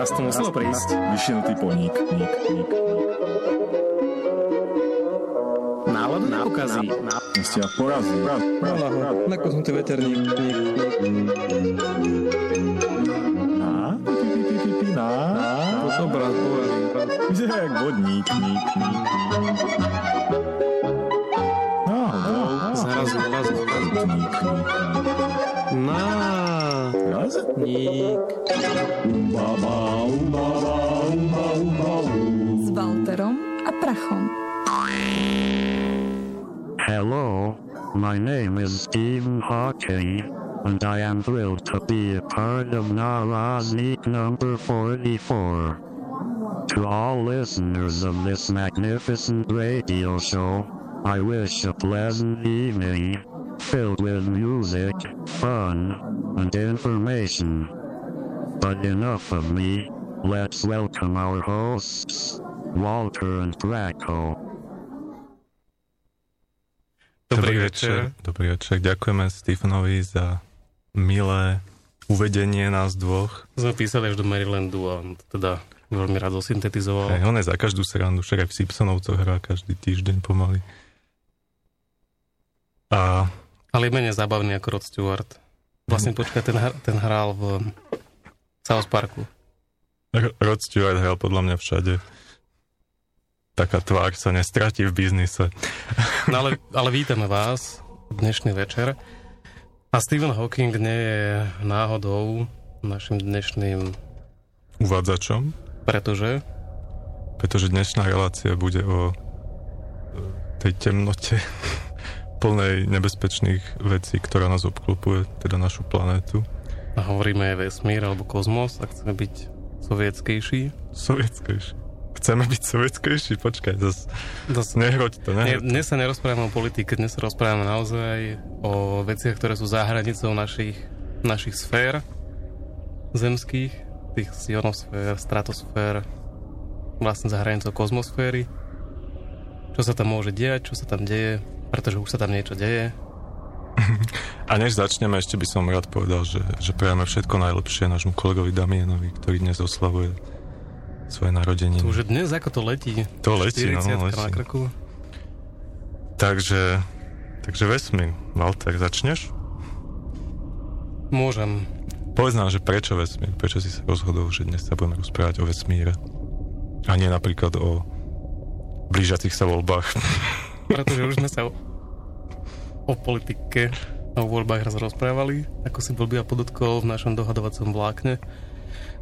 Raz to muselo prísť. Vyšinutý poník. Ník, ník, ník. Náladu neukazí. Ste porazí. Nakosnutý veterník. Ník, ník. Na? Pi, pi, pi, pi, pi, na? To som brat, povedal. Vyzerá jak vodník. Ník, ník, ník. Náhodou. Zrazu, zrazu. Ník, ník, ník. Na. Raz? Ník. Is Stephen Hawking, and I am thrilled to be a part of Naraznik number 44. To all listeners of this magnificent radio show, I wish a pleasant evening, filled with music, fun, and information. But enough of me, let's welcome our hosts, Walter and Draco. Dobrý večer. Dobrý večer. Ďakujeme Stephenovi za milé uvedenie nás dvoch. Sme písali až do Marylandu a on teda veľmi rád syntetizoval. Hej, on je za každú srandu, však aj v Simpsonovcoch hrá každý týždeň pomaly. A Ale je menej zábavný ako Rod Stewart. Vlastne počkaj, ten, ten hral v South Parku. Rod Stewart hral podľa mňa všade. Taká tvár sa nestratí v biznise. No ale, ale vítame vás dnešný večer. A Stephen Hawking nie je náhodou našim dnešným, Uvádzačom, pretože pretože dnešná relácia bude o tej temnote plnej nebezpečných vecí, ktorá nás obklopuje, teda našu planétu. a hovoríme vesmír alebo kozmos a chceme byť sovietskejší. Sovietskejší. Chceme byť sovietskejší? Počkaj, zas Zas- nehroď to, nehroď. dnes sa nerozprávame o politike, dnes sa rozprávame naozaj o veciach, ktoré sú za hranicou našich, našich sfér zemských, tých ionosfér, stratosfér, vlastne za hranicou kozmosféry. Čo sa tam môže diať, čo sa tam deje, pretože už sa tam niečo deje. A než začneme, ešte by som rád povedal, že, že prejame všetko najlepšie nášmu kolegovi Damienovi, ktorý dnes oslavuje svoje narodeniny. To už dnes ako to letí. To letí, no, 40 letí. na krku. Takže, takže vesmír. Walter, začneš? Môžem. Povedz nám, že prečo vesmír? Prečo si sa rozhodol, že dnes sa budeme rozprávať o vesmíre? A nie napríklad o blížiacich sa voľbách. Pretože už sme sa o, o politike a o voľbách raz rozprávali, ako si blbý a podotkol v našom dohadovacom vlákne.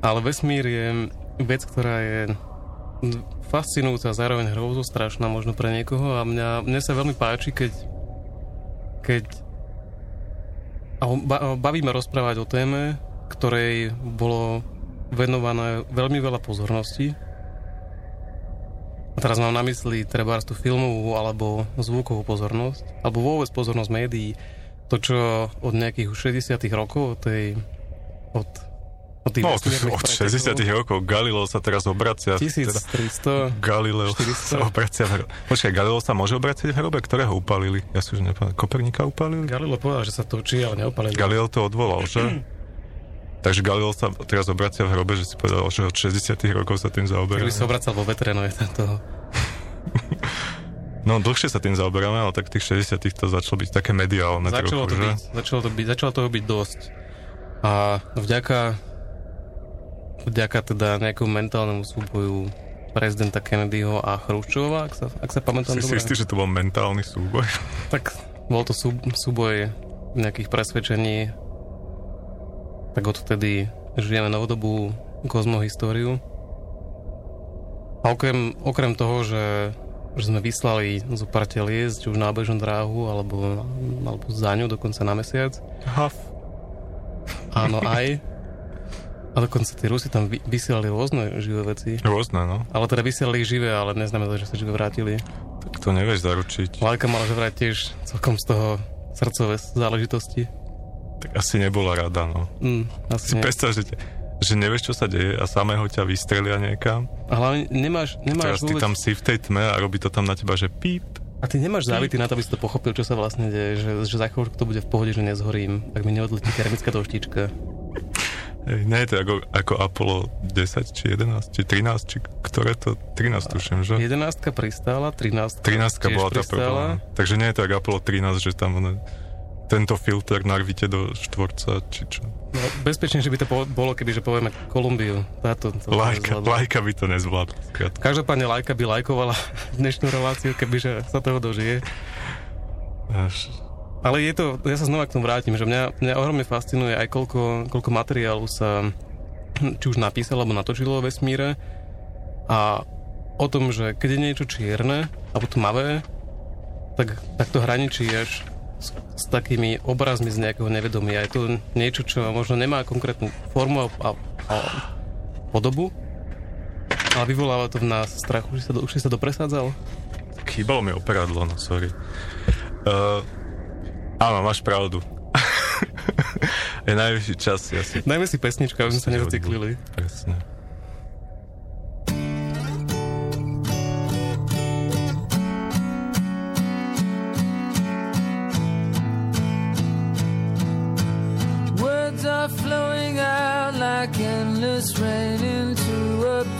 Ale vesmír je vec, ktorá je fascinujúca, zároveň hrôzo strašná možno pre niekoho a mňa, mne sa veľmi páči, keď keď a ba- bavíme rozprávať o téme, ktorej bolo venované veľmi veľa pozornosti. A teraz mám na mysli treba tú filmovú alebo zvukovú pozornosť, alebo vôbec pozornosť médií. To, čo od nejakých už 60 rokov, tej, od, od tých No, od pretekov, 60 rokov Galileo sa teraz obracia. Teda 1300, Galileo 400. sa obracia v. Počkaj, Galileo sa môže obraciať v hrobe? Ktorého upálili? Ja si už nepamätám. Kopernika upálili? Galileo povedal, že sa točí, ale neopalil. Galileo to odvolal, že? Takže Galileo sa teraz obracia v hrobe, že si povedal, že od 60 rokov sa tým zaoberá. Keby sa obracal vo vetre, no je to No, dlhšie sa tým zaoberáme, ale tak tých 60 to začalo byť také mediálne začalo trochu, to že? byť, začalo to byť, začalo toho byť dosť. A vďaka vďaka teda nejakému mentálnemu súboju prezidenta Kennedyho a Chruščova, ak sa, ak sa pamätám Si si istý, že to bol mentálny súboj? Tak bol to sú, súboj nejakých presvedčení. Tak odvtedy žijeme novodobú kozmohistóriu. A okrem, okrem toho, že, že sme vyslali zo pár telies, či už na bežnú dráhu, alebo, alebo za ňu dokonca na mesiac. Haf. Áno, aj. A dokonca tí Rusi tam vy, vysielali rôzne živé veci. Rôzne, no. Ale teda vysielali ich živé, ale neznamená, že sa živé vrátili. Tak to nevieš zaručiť. Lajka mala že vrať tiež celkom z toho srdcové záležitosti. Tak asi nebola rada, no. Mm, asi Si nie. predstav, že, te, že nevieš, čo sa deje a samého ťa vystrelia niekam. A hlavne nemáš, nemáš Teraz ty vôbec... tam si v tej tme a robí to tam na teba, že píp. A ty nemáš závity na to, aby si to pochopil, čo sa vlastne deje, že, že za chvíľu to bude v pohode, že nezhorím, ak mi neodletí termická doštička. Hej, nie je to ako, ako Apollo 10, či 11, či 13, či ktoré to? 13 tuším, že? 11 pristála, 13 13 tiež bola tá prvá. Takže nie je to ako Apollo 13, že tam one, tento filter narvíte do štvorca, či čo. No, bezpečnejšie by to po- bolo, keby že povieme Kolumbiu. Táto, to Lajka, lajka by to nezvládla. skrátka. Každopádne Lajka by lajkovala dnešnú reláciu, kebyže sa toho dožije. Až, Ale je to, ja sa znova k tomu vrátim, že mňa, mňa ohromne fascinuje aj koľko, koľko materiálu sa či už napísalo alebo natočilo o vesmíre a o tom, že keď je niečo čierne alebo tmavé, tak, tak to hraničí až s, s takými obrazmi z nejakého nevedomia. Je to niečo, čo možno nemá konkrétnu formu a, a, podobu, ale vyvoláva to v nás strach. Už si sa, už si sa dopresádzal? chýbalo mi operadlo, no sorry. Uh, áno, máš pravdu. je najvyšší čas, ja si Dajme si pesničku, aby sme sa nezaciklili. Presne. Words are flowing out like endless rain into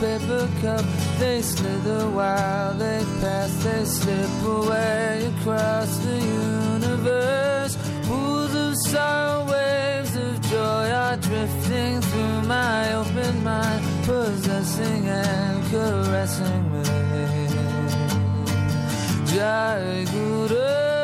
paper cup. They slither while they pass, they slip away across the universe. Pools of sorrow, waves of joy are drifting through my open mind, possessing and caressing me. Jai Guru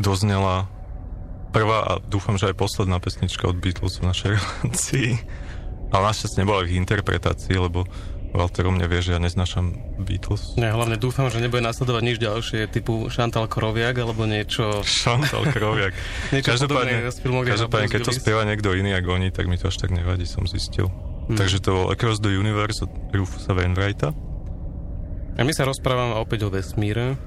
doznela prvá a dúfam, že aj posledná pesnička od Beatles v našej relácii. Ale našťastie nebola ich interpretácii, lebo Walter o mne vie, že ja neznášam Beatles. Ja hlavne dúfam, že nebude nasledovať nič ďalšie, typu Chantal Kroviak alebo niečo... Chantal Kroviak. Niečo Každopádne, filmov, každopádne keď to spieva niekto iný ako oni, tak mi to až tak nevadí, som zistil. Hmm. Takže to bol Across the Universe od Rufusa Wainwrighta. A my sa rozprávame opäť o vesmíre.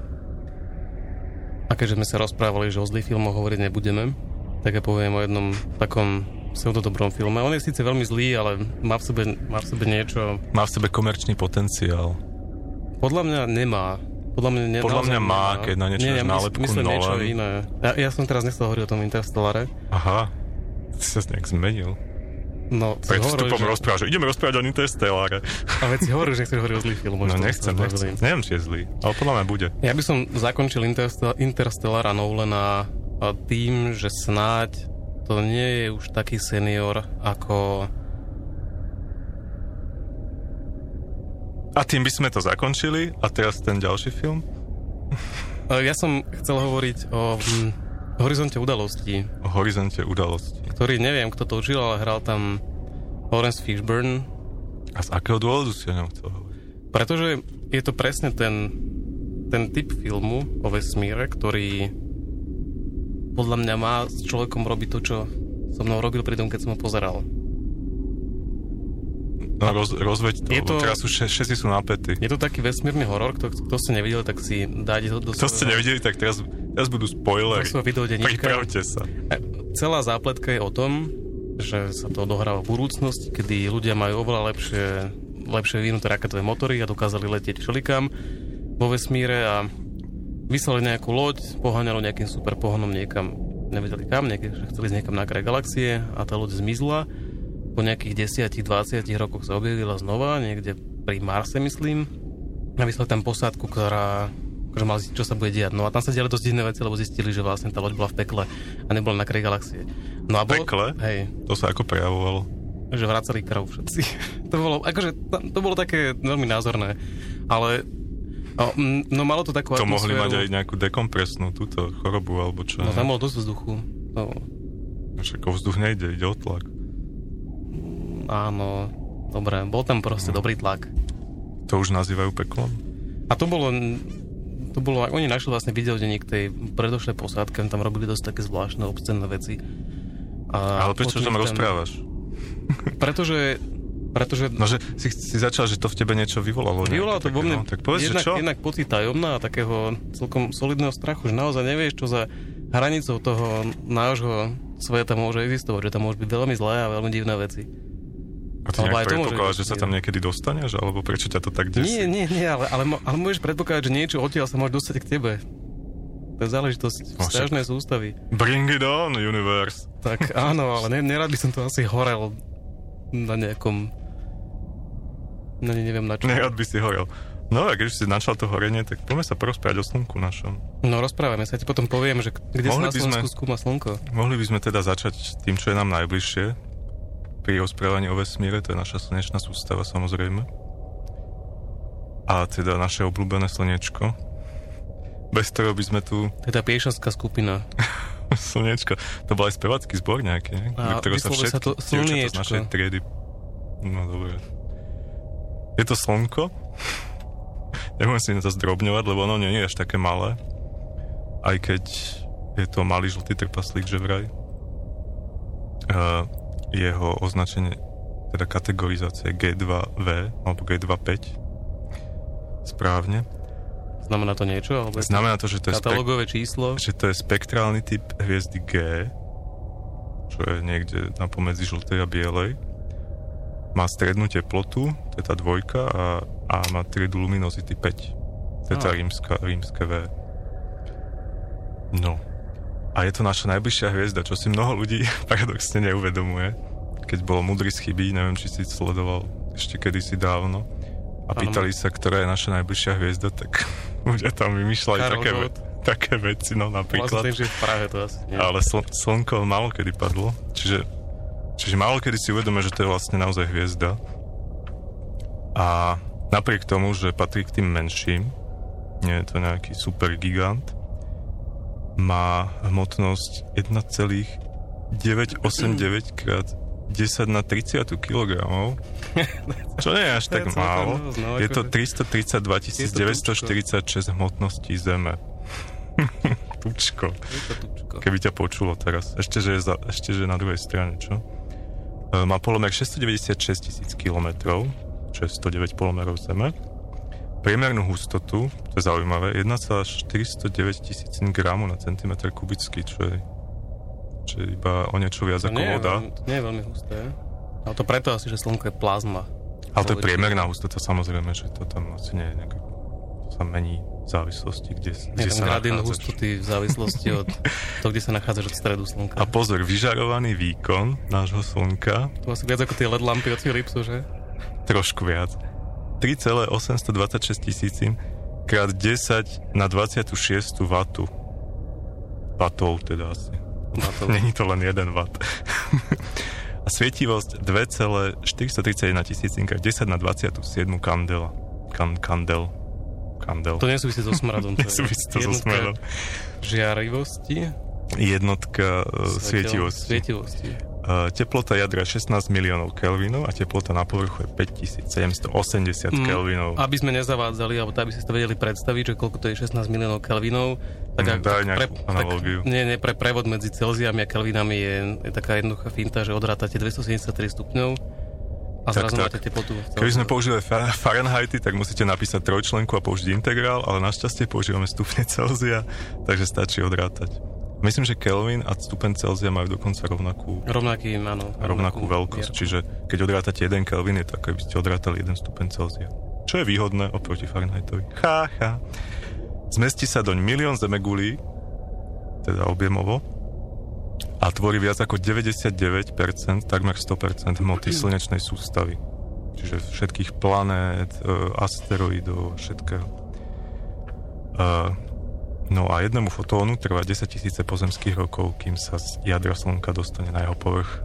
A keďže sme sa rozprávali, že o zlých filmoch hovoriť nebudeme, tak ja poviem o jednom takom pseudodobrom filme. On je síce veľmi zlý, ale má v sebe, má v sebe niečo... Má v sebe komerčný potenciál. Podľa mňa nemá. Podľa mňa, ne, Podľa mňa má, nemá. keď na niečo Nie, ja nálepku myslím niečo Nolan. iné. Ja, ja som teraz nechcel hovoriť o tom Interstellare. Aha, ty sa nejak zmenil. No, Pred vstupom že... rozpráva, že ideme rozprávať o Interstellare. A veď si hovoril, že nechceš hovoriť o. No to nechcem, sa nechcem. zbavili. Neviem, či je zlý, ale podľa mňa bude. Ja by som zakončil Interstellar, Interstellar a Nolana tým, že snáď to nie je už taký senior ako... A tým by sme to zakončili a teraz ten ďalší film Ja som chcel hovoriť o hm, horizonte udalostí, o horizonte udalosti. Ktorý neviem, kto točil, ale hral tam Lawrence Fishburne, A z akého dôvodu si o ňom chcel hovoriť? pretože je to presne ten, ten typ filmu o vesmíre, ktorý podľa mňa má s človekom robiť to, čo so mnou robil pri tom, keď som ho pozeral. No roz, rozveď to, Je to- teraz už še- všetci sú napätí. Je to taký vesmírny horor, kto, kto ste nevideli, tak si dáte to do To ste nevideli, tak teraz, teraz budú spoilery. Svojho videodenníčka. Pripravte sa. Celá zápletka je o tom, že sa to odohráva v budúcnosti, kedy ľudia majú oveľa lepšie, lepšie vyvinuté raketové motory a dokázali letieť všelikam vo vesmíre a vyslali nejakú loď, poháňalo nejakým super pohonom niekam, nevedeli kam, niekde, chceli ísť niekam na kraj galaxie a tá loď zmizla. Po nejakých 10-20 rokoch sa objavila znova, niekde pri Marse, myslím. A vyslali tam posádku, ktorá akože mali čo sa bude diať. No a tam sa diali dosť divné veci, lebo zistili, že vlastne tá loď bola v pekle a nebola na kraji galaxie. No a bolo, Pekle? Hej, To sa ako prejavovalo. že vracali krv všetci. to bolo, akože, to, bolo také veľmi názorné. Ale o, mm, no malo to takú To mohli atmosféru- mať aj nejakú dekompresnú túto chorobu, alebo čo. No tam bolo dosť vzduchu. No, Však vzduch nejde, ide o tlak. áno, dobre, bol tam proste No. dobrý tlak. To už nazývajú peklom? A to bolo, to bolo, oni našli vlastne videodenník tej predošlej posádky, oni tam robili dosť také zvláštne, obscenné veci. A Ale prečo tam ich rozprávaš? Pretože, pretože No, že si, si začal, že to v tebe niečo vyvolalo. nejaké Vyvolalo to vo mne No, tak povedz, jednak, že čo? jednak pocit tajomná a takého celkom solidného strachu, že naozaj nevieš, čo za hranicou toho nášho sveta môže existovať, že tam môže byť veľmi zlé a veľmi divné veci. Ty Alebo aj to môže byť že sa tam niekedy dostaneš? Alebo prečo ťa to tak desí? Nie, nie, nie, ale, ale, ale môžeš predpokladať, že niečo odtiaľ sa môže dostať k tebe. To je záležitosť No, však- vzťažnej sústavy. Bring it on, universe. Tak áno, ale ne, nerad by som to asi horel na nejakom... No ne, neviem na čo. Nerad by si horel. No a keď už si načal to horenie, tak poďme sa porozprávať o slnku našom. No rozprávame sa, ja ti potom poviem, že kde sa Mohli na by sme- Slovensku skúma slnko. Mohli by sme teda začať tým, čo je nám najbližšie. Pri rozprávaní o vesmíre, to je naša slnečná sústava samozrejme. A teda naše obľúbené slnečko. Bez ktorého by sme tu... Tá piešanská skupina. Slnečko. To bol aj spevacký zbor nejaký, ne? A ktorého sa vyslovuje sa všetky to dievčatá z slniečko. našej triedy... No dobre. Je to slnko. Nebudem si to zdrobňovať, lebo ono nie je až také malé. Aj keď je to malý žltý trpaslík, že vraj. Uh, jeho označenie, teda kategorizácia je G2V alebo G25 správne. Znamená to niečo? Alebo Znamená to, že to je katalógové číslo? že to je spektrálny typ hviezdy G, čo je niekde na pomedzi žltej a bielej. Má strednú teplotu, to je tá dvojka, a, a má triedu luminosity 5. To je tá rímska, rímske V. No. A je to naša najbližšia hviezda, čo si mnoho ľudí paradoxne neuvedomuje. Keď bol Mudrý z chyby, neviem, či si sledoval ešte kedysi dávno, a pýtali sa, ktorá je naša najbližšia hviezda, tak ľudia tam vymýšľali Karol také, ve- také veci, no Vlastne napríklad. tým, že v Prahe to asi nie. Ale sl- slnko málo kedy padlo, čiže, čiže málo kedy si uvedome, že to je vlastne naozaj hviezda. A napriek tomu, že patrí k tým menším, nie je to nejaký super gigant, má hmotnosť 1,989 krát 10 na 30 kg. Čo nie je až tak málo. no, Je to akože- 332 946 hmotností Zeme. Tučko. Keby ťa počulo teraz. Ešte, že je, za, ešte, že je na druhej strane, čo? E, Má polomer 696 tisíc kilometrov, čo je 109 polomerov Zeme. Priemernú hustotu, to je zaujímavé, 1,409 tisíc gramu na centimetr kubický, čo je, čo je iba o niečo viac To ako nie, je voda. veľmi, to nie je veľmi husté. Ale to preto asi, že Slnko je plazma. Ale to je priemerná hustota, samozrejme, že to tam asi nie je nejak... To sa mení v závislosti, kde, Je kde sa gradient hustoty v závislosti od toho, kde sa nachádzaš od stredu Slnka. A pozor, vyžarovaný výkon nášho Slnka To asi viac ako tie LED lampy od Philipsu, že? trošku viac. 3,826 tisícin krát 10 na 26 vatu. Vatov teda asi. Vatov. Není to len 1 watt. A svietivosť 2,431 tisícin krát 10 na 27 kandela. Kan, kandel. Kandel. To nesúvisí so smradom. Nesúvisí to so jednotka smradom. Žiarivosti. Jednotka e, svietivosti. Svietivosti. Uh, teplota jadra 16 miliónov kelvinov a teplota na povrchu je 5780 Mm, kelvinov. Aby sme nezavádzali, alebo aby si to vedeli predstaviť, že koľko to je 16 miliónov kelvinov, tak, Mm, ak- daj nejakú analogiu. Tak, nie, nie, pre prevod medzi Celziami a kelvinami je, je taká jednoduchá finta, že odrátate 273 stupňov a Tak, zrazu tak. máte teplotu. Keby sme použili fa- Fahrenheity, tak musíte napísať trojčlenku a použiť integrál, ale našťastie používame stupne Celzia, takže stačí odrátať. Myslím, že Kelvin a stupen Celzia majú dokonca rovnakú, Rovnaký, áno. rovnakú veľkosť, mierku. čiže keď odrátate jeden Kelvin, je to ako keby ste odrátali jeden stupen Celzia. Čo je výhodné oproti Fahrenheitovi. Ha, ha. Zmestí sa doň milión zemegulí, teda objemovo, a tvorí viac ako 99%, takmer 100% hmoty slnečnej sústavy. Čiže všetkých planét, e, asteroidov, všetkého. No a jednému fotónu trvá 10 tisíce pozemských rokov, kým sa z jadra Slnka dostane na jeho povrch.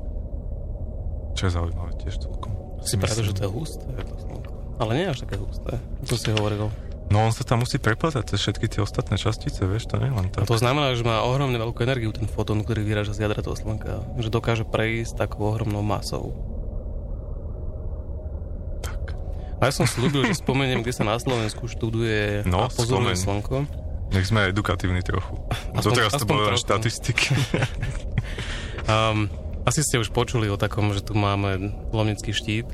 Čo je zaujímavé tiež celkom. Si preto, že to je husté, to slnko. Ale nie až také husté, to si hovoril. No on sa tam musí preplatať cez všetky tie ostatné častice, vieš, to nie len A tak. to znamená, že má ohromne veľkú energiu ten fotón, ktorý vyráža z jadra toho slnka. Že dokáže prejsť takou ohromnou masou. tak. A ja som slúbil, že spomeniem, kde sa na Slovensku študuje No, a pozoruje spomeň. slnko. Nech sme edukatívni trochu. Aspoň- Doteraz to bolo štatistiky. Um, asi ste už počuli o takom, že tu máme Lomnický štít.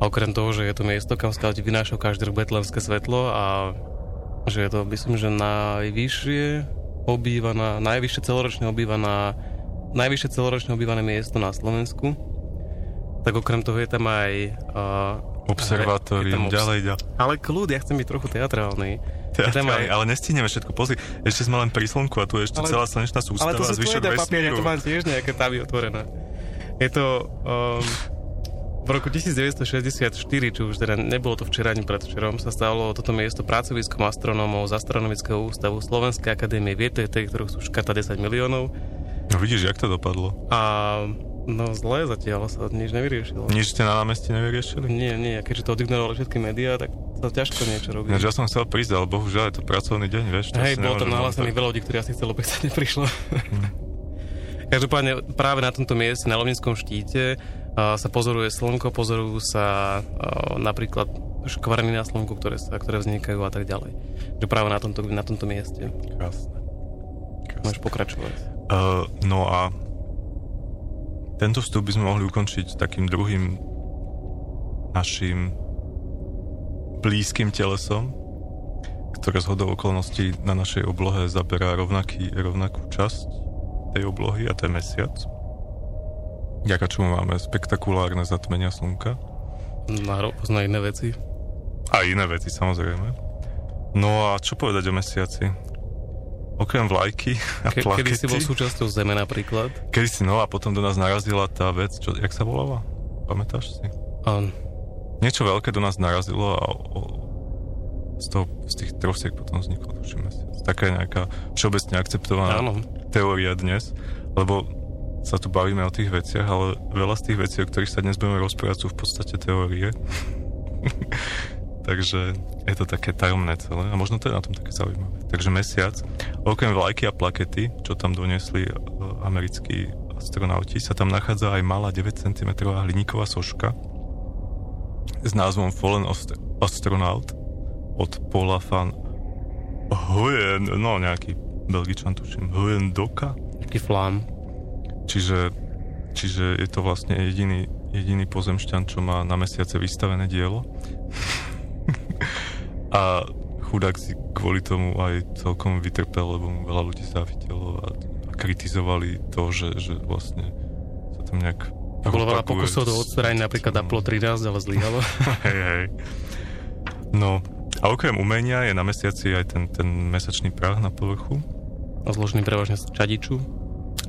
A okrem toho, že je to miesto, kam skauti vynášajú každý rok betlemské svetlo a že je to, myslím, že najvyššie obývaná, najvyššie celoročne obývaná, najvyššie celoročne obývané miesto na Slovensku. Tak okrem toho je tam aj... Uh, Observatórium, je obs- ďalej, ďalej. Ale kľud, ja chcem byť trochu teatrálny. Je tam aj- Ale nestihneme všetko. Pozri, ešte sme len pri slnku a tu je ešte Ale- celá slnečná Ale sústava to a sú zvyšok tvoje papiere, ja to mám tiež nejaké tabby otvorené. Je to um, v roku 1964, čo už teda nebolo to včera ani predvčerom, sa stalo toto miesto pracoviskom astronómov z Astronomického ústavu Slovenskej akadémie VTT, ktorú sú škata 10 miliónov. No vidíš, jak to dopadlo. A no zle zatiaľ sa nič nevyriešilo. Nič ste na námestí nevyriešili? Nie, nie, keďže to odignorovali všetky médiá, tak to ťažko niečo robí. Ináč ja som chcel prísť, ale bohužiaľ je to pracovný deň, vieš. Hej, bolo tam nahlásených veľa ľudí, ktorí asi chceli opäť sa neprišlo. Každopádne práve na tomto mieste, na Lovnickom štíte, sa pozoruje slnko, pozorujú sa napríklad škvarny na slnku, ktoré, sa, ktoré vznikajú a tak ďalej. Že práve na tomto, na tomto mieste. Krásne. Môžeš pokračovať. Uh, no a tento vstup by sme mohli ukončiť takým druhým našim blízkym telesom, ktoré z hodou okolností na našej oblohe zaberá rovnaký, rovnakú časť tej oblohy a to je mesiac. Ďaká čomu máme spektakulárne zatmenia slnka Na pozná iné veci. a iné veci samozrejme. No a čo povedať o mesiaci? Okrem vlajky a Ke, plakety. kedy si bol súčasťou Zeme napríklad. Kedy si no a potom do nás narazila tá vec, čo, jak sa volala? Pamätáš si? A Niečo veľké do nás narazilo a o, z, toho, z tých trosiek potom vznikol tuším mesiac. Taká je nejaká všeobecne akceptovaná áno, teória dnes, lebo sa tu bavíme o tých veciach, ale veľa z tých vecí, o ktorých sa dnes budeme rozprávať, sú v podstate teórie. takže je to také tajomné celé a možno to je na tom také zaujímavé. Takže mesiac, okrem vlajky a plakety, čo tam doniesli e, americkí astronauti, sa tam nachádza aj malá 9 cm hliníková soška s názvom Fallen Ast- Astronaut od Paula van Huyen, no nejaký belgičan tuším, Huyen Doka, Taký flám. čiže, čiže je to vlastne jediný, jediný pozemšťan, čo má na mesiace vystavené dielo. a chudák si kvôli tomu aj celkom vytrpel, lebo mu veľa ľudí závidelo a, a kritizovali to, že, že vlastne sa tam nejak Bolo veľa pokusov s- odstrániť napríklad Apollo 13, ale zlyhalo. hej, hej. No, a okrem umenia je na mesiaci aj ten, ten mesačný prach na povrchu. A zložený prevažne z čadiču.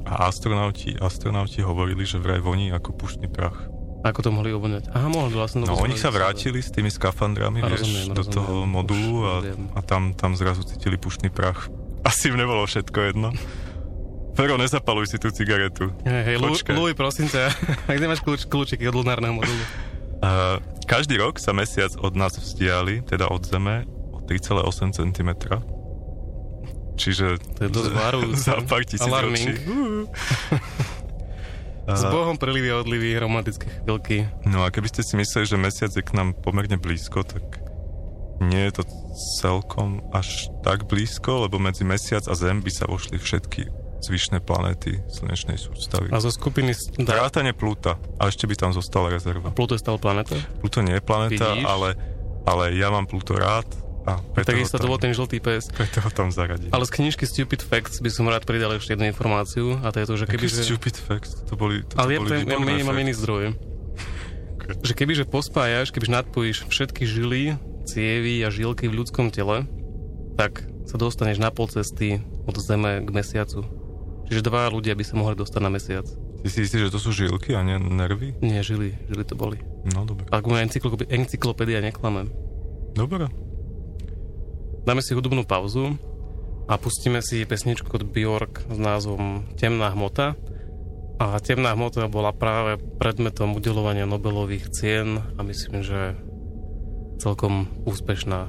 A astronauti, astronauti hovorili, že vraj voní ako puštný prach. Ako to mohli ovoňať? Aha, mohli vlastne. No, oni sa vrátili s tými skafandrami, A vieš, rozumiem, do rozumiem. toho modulu a, a tam, tam zrazu cítili puštný prach. Asi im nebolo všetko jedno. Fero, nezapaluj si tú cigaretu. Hej, hej. Louis, prosím ťa, kde máš kľúč, kľúčiky od lunárneho modulu? Uh, každý rok sa mesiac od nás vzdiali, teda od Zeme, o 3,8 cm. Čiže To je dosť za pár tisíc ročí. S Bohom prelivy a odlivy, romantické chvíľky. no a keby ste si mysleli, že mesiac je k nám pomerne blízko, tak nie je to celkom až tak blízko, lebo medzi mesiac a Zem by sa vošli všetky zvyšné planéty slnečnej sústavy. A zo skupiny... Dá, Vrátane Pluta. A ešte by tam zostala rezerva. Pluto je stále planéta? Pluto nie je planéta, Vidíš? ale, ale ja mám Pluto rád a Takisto to bol ten žltý pes. preto ho tam zaradím. Ale z knižky Stupid Facts by som rád pridal ešte jednu informáciu a to je to, že keby... Že... stupid facts, to boli, to, Ale to boli ja, ja mám iný zdroj. Že kebyže pospájaš, kebyže nadpojíš všetky žily, cievy a žilky v ľudskom tele, tak sa dostaneš na pol cesty od Zeme k mesiacu. Čiže dva ľudia by sa mohli dostať na mesiac. Ty si istý, že to sú žilky a nie nervy? Nie, žily, žily to boli. No, dobre. Ak moja encyklopédia, encyklopédia neklame. Dobre. Dáme si hudobnú pauzu a pustíme si pesničku od Bjork s názvom Temná hmota. A temná hmota bola práve predmetom udelovania Nobelových cien a myslím, že celkom úspešná.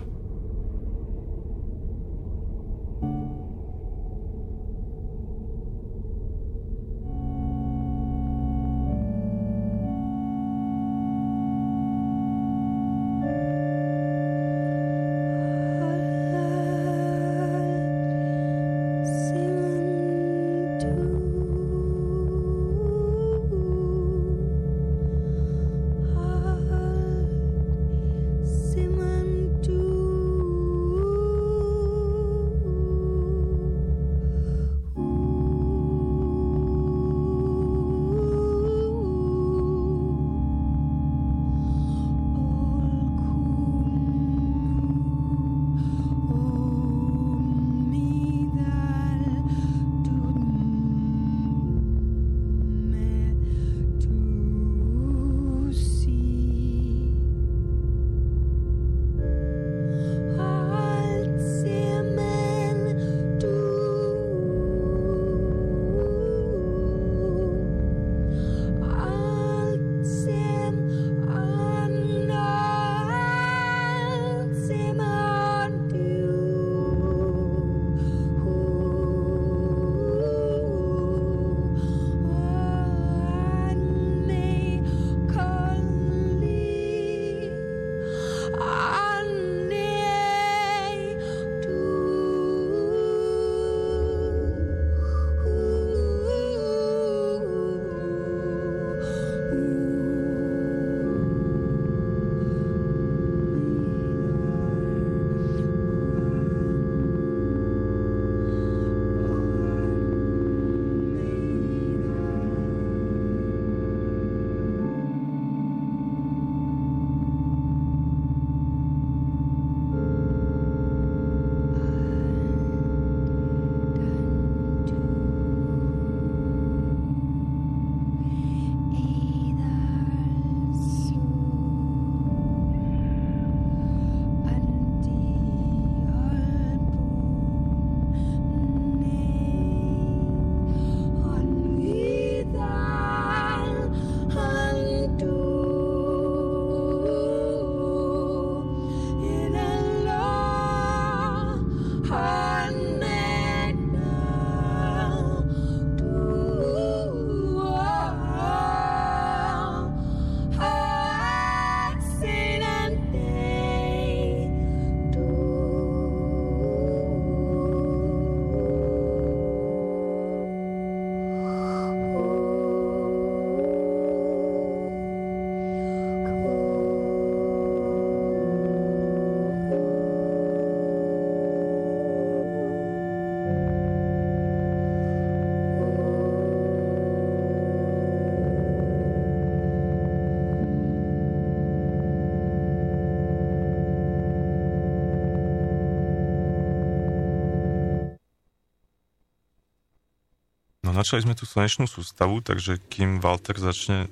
Načali sme tú slnečnú sústavu, takže kým Walter začne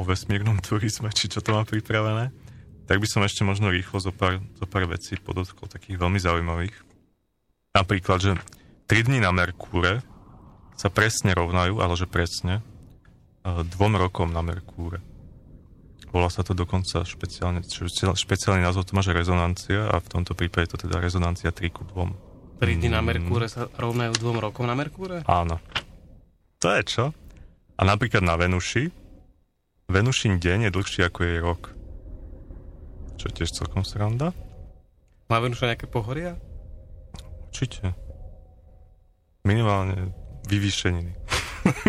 o vesmírnom turizme, či čo to má pripravené, tak by som ešte možno rýchlo zo pár, zo pár vecí podotkol, takých veľmi zaujímavých. Napríklad, že 3 dní na Merkúre sa presne rovnajú, ale že presne, e, dvom rokom na Merkúre. Volá sa to dokonca špeciálne, špeciál- špeciálny názov to má, že rezonancia a v tomto prípade to teda rezonancia 3 ku 2. 3 dní na Mm. Merkúre sa rovnajú dvom rokom na Merkúre? Áno. To je čo? A napríklad na Venuši, Venušin deň je dlhší ako jej rok. Čo je tiež celkom sranda. Má Venuša nejaké pohoria? Určite. Minimálne vyvýšeniny.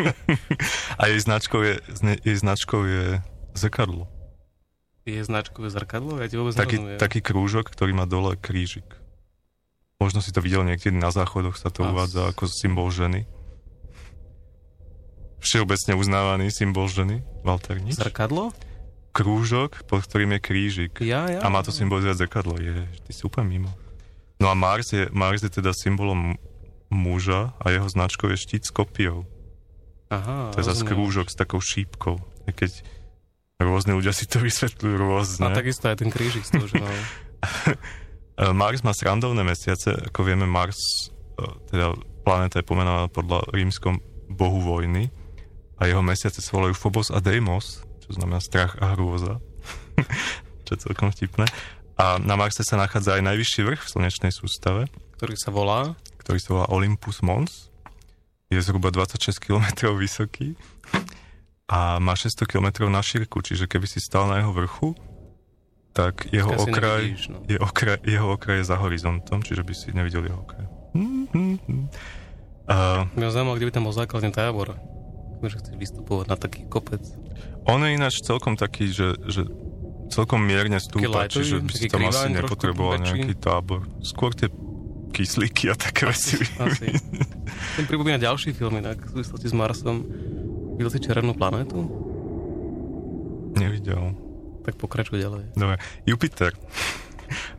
A jej značkou je, jej značkou je zrkadlo. Je značkové zrkadlo? Ja ti vôbec Taký, nerozumiem. taký krúžok, ktorý má dole krížik. Možno si to videl niekedy na záchodoch, sa to As- uvádza ako symbol ženy. Všeobecne uznávaný symbol ženy. Walter, nič? Zrkadlo? Krúžok, pod ktorým je krížik. Ja, ja. A má to symbolizovať zrkadlo. Je, ty si úplne mimo. No a Mars je, Mars je teda symbolom muža a jeho značkou je štít s kopiou. Aha, To je zase krúžok s takou šípkou. Keď rôzne ľudia si to vysvetľujú rôzne. A takisto aj ten krížik z. E, Mars má srandovné mesiace, ako vieme, Mars, e, teda planéta je pomenovaná podľa rímskom bohu vojny a jeho mesiace sa volajú Phobos a Deimos, čo znamená strach a hrôza, čo je celkom vtipné. A na Marse sa nachádza aj najvyšší vrch v slnečnej sústave, ktorý sa volá. ktorý sa volá Olympus Mons. Je zhruba 26 km vysoký a má 600 km na šírku, čiže keby si stal na jeho vrchu, tak jeho okraj, nevidíš, no. je okraj, jeho okraj je za horizontom, čiže by si nevidel jeho okraj. Uh, Mňa zaujímalo, kde by tam bol základný tábor. Že chceš vystupovať na taký kopec. on je ináč celkom taký, že, že celkom mierne stúpa, lightový, čiže by si tam asi nepotreboval nejaký tábor. Skôr tie kyslíky a také veci. Asi. Ten pripomína ďalší film inak v súvislosti s Marsom. Videl si Červenú planétu? Nevidel. Tak pokračuj ďalej. Dobre, Jupiter.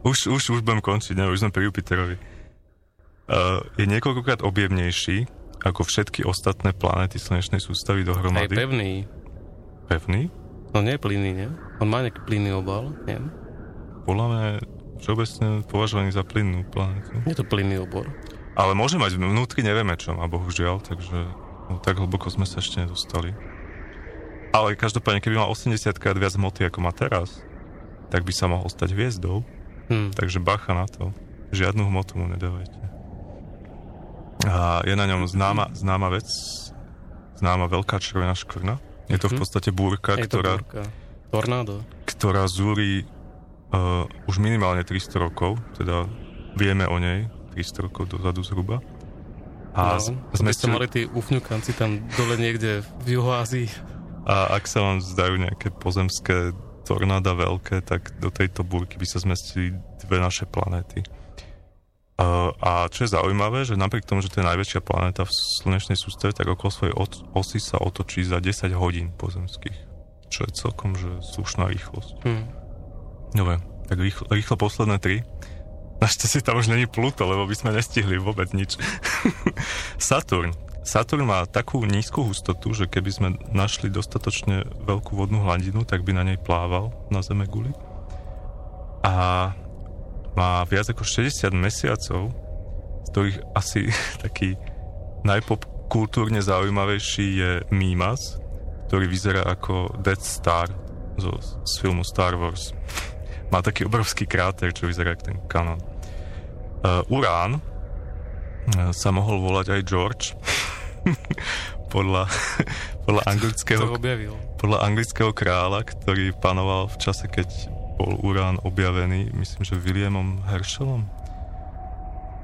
Už, už, už budem končiť, ne? už sme pri Jupiterovi. Uh, je niekoľkokrát objemnejší ako všetky ostatné planéty slnečnej sústavy dohromady. pevný. Pevný? No nie plynný, nie? On má nejaký plynný obal, neviem. Podľa mňa všeobecne považovaný za plynnú planétu. Je to plynný obor. Ale môže mať vnútri, nevieme čo má, bohužiaľ, takže no, tak hlboko sme sa ešte nedostali. Ale každopádne, keby mal 80 krát viac hmoty ako má teraz, tak by sa mohol stať hviezdou. Hm. Takže bacha na to. Žiadnu hmotu mu nedávajte. A je na ňom známa, známa vec, známa veľká červená škvrna. Je to v Mhm. podstate búrka, Je to ktorá, búrka. Tornádo. ktorá zúri uh, už minimálne 300 rokov, teda vieme o nej 300 rokov dozadu zhruba. A no, sme ste mali tí ufňukanci tam dole niekde v Juhoázii. A ak sa vám zdajú nejaké pozemské tornáda veľké, tak do tejto búrky by sa zmestili dve naše planéty. A čo je zaujímavé, že napriek tomu, že to je najväčšia planéta v slnečnej sústave, tak okolo svojej osy sa otočí za 10 hodín pozemských. Čo je celkom že slušná rýchlosť. Hm. Dobre, tak rýchlo, rýchlo posledné tri. Našťastie tam už není Pluto, lebo by sme nestihli vôbec nič. Saturn. Saturn má takú nízku hustotu, že keby sme našli dostatočne veľkú vodnú hladinu, tak by na nej plával na Zeme guli. A má viac ako 60 mesiacov, z ktorých asi taký najpopkultúrne zaujímavejší je Mimas, ktorý vyzerá ako Death Star zo, z filmu Star Wars. Má taký obrovský kráter, čo vyzerá ako ten kanon. Uh, Urán uh, sa mohol volať aj George. podľa, podľa, anglického, podľa anglického kráľa, ktorý panoval v čase, keď bol Urán objavený, myslím, že Williamom Herschelom.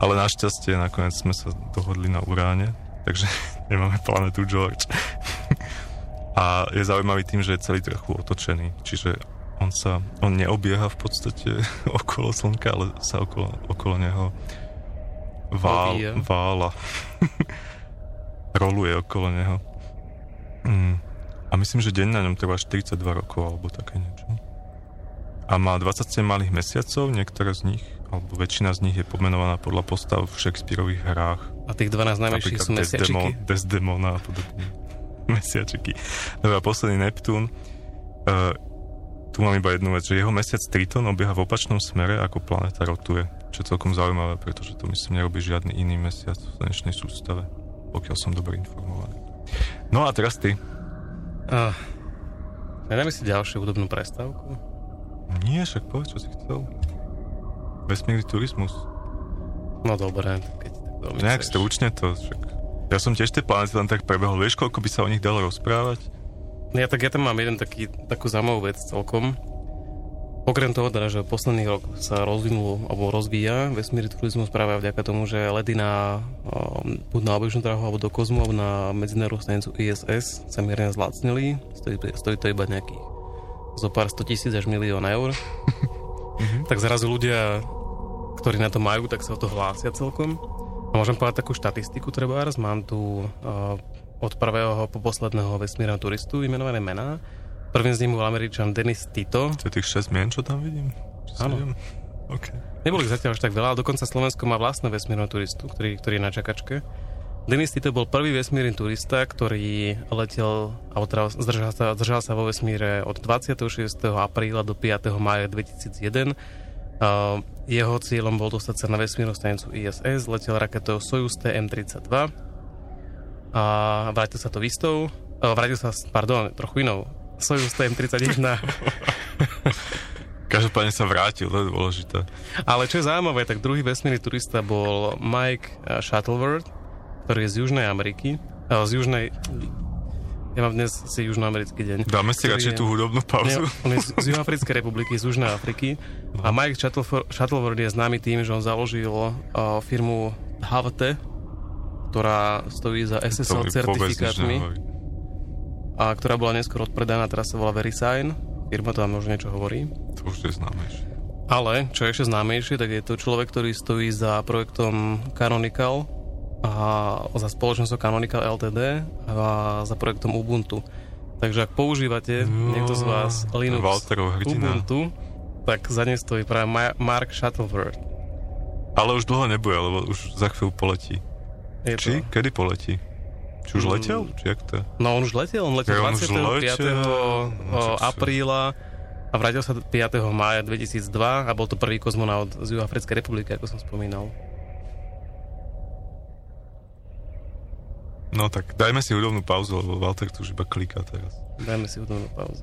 Ale našťastie nakoniec sme sa dohodli na Uráne, takže nemáme planetu George. A je zaujímavý tým, že je celý trochu otočený, čiže on sa, on neobieha v podstate okolo Slnka, ale sa okolo, okolo neho vál, vála. Roluje okolo neho. Mm. A myslím, že deň na ňom trvá 42 rokov, alebo také niečo. a má 27 malých mesiacov, niektoré z nich, alebo väčšina z nich je pomenovaná podľa postav v Shakespeareových hrách. A tých 12 najväčších sú mesiačiky. Desdemon, Desdemona a podobne. Mesiačiky. Dobre, a posledný Neptún. Uh, tu mám iba jednu vec, že jeho mesiac Triton obieha v opačnom smere, ako planéta rotuje. Čo je celkom zaujímavé, pretože to myslím nerobí žiadny iný mesiac v slnečnej sústave, pokiaľ som dobre informovaný. No a teraz ty. Uh, nedáme si ďalšiu hudobnú prestávku? Nie, však povedz, čo si chcel. Vesmírny turizmus. No dobré, keď tak veľmi Nejak chceš. stručne to, však... Ja som tiež tie planety len tak prebehol. Vieš, koľko by sa o nich dalo rozprávať? Ja tak ja tam mám jeden taký, takú zaujímavú vec celkom. Okrem toho teda, že posledných rok sa rozvinulo alebo rozvíja vesmírny turizmus práve vďaka tomu, že lety na, um, buď na obežnú dráhu alebo do kozmu alebo na medzinárodnú stanicu ISS sa mierne zlacnili. Stojí, stojí to iba nejakých zo pár 100 tisíc až milión eur. tak zrazu ľudia, ktorí na to majú, tak sa o to hlásia celkom. A môžem povedať takú štatistiku trebárs. Mám tu uh, od prvého po posledného vesmírneho turistu vymenované mená. Prvým z nich bol Američan Dennis Tito. To je tých 6 mien, čo tam vidím? Áno. sedem? OK. Neboli zatiaľ až tak veľa, ale dokonca Slovensko má vlastné vesmírneho turistu, ktorý, ktorý je na čakačke. Denis Tito bol prvý vesmírny turista, ktorý letel, alebo teda zdržal sa, zdržal sa vo vesmíre od 26. apríla do 5. mája 2001. Uh, jeho cieľom bol dostať sa na vesmírnu stanicu ISS, letel raketou Soyuz TM-32 a vrátil sa to istou, uh, vrátil sa, pardon, trochu inou, Soyuz TM-31 Každopádne sa vrátil, to je dôležité. Ale čo je zaujímavé, tak druhý vesmírny turista bol Mike eh, Shuttleworth, ktorý je z Južnej Ameriky. eh, Z Južnej... Ja mám dnes si južnoamerický deň. Dáme si radšej je- tú hudobnú Nie, pauzu. on je z, z Juhoafrickej republiky, z Južnej Afriky. A Mike Shuttleworth je známy tým, že on založil uh, firmu HVT, ktorá stojí za SSL certifikátmi. A ktorá bola neskôr odpredaná, teraz sa volá VeriSign. Firma to vám možno niečo hovorí. To už je známejšie. Ale, čo je ešte známejšie, tak je to človek, ktorý stojí za projektom Canonical a za spoločnosťou Canonical LTD a za projektom Ubuntu. Takže ak používate No, niekto z vás Linux Walterov. Ubuntu, tak za ne stojí práve Ma- Mark Shuttleworth. Ale už dlho nebude, lebo už za chvíľu poletí. Je Či? to. Kedy poletí? Či už Mm. letel? Či jak to? No on už letel, on letel Ja, on už 25. letel. No, o, čo si- apríla a vrátil sa 5. mája 2002 a bol to prvý kozmonaut z Juhoafrickej republiky, ako som spomínal. No tak dajme si hudobnú pauzu, lebo Walter tu už iba kliká teraz. Dajme si hudobnú pauzu.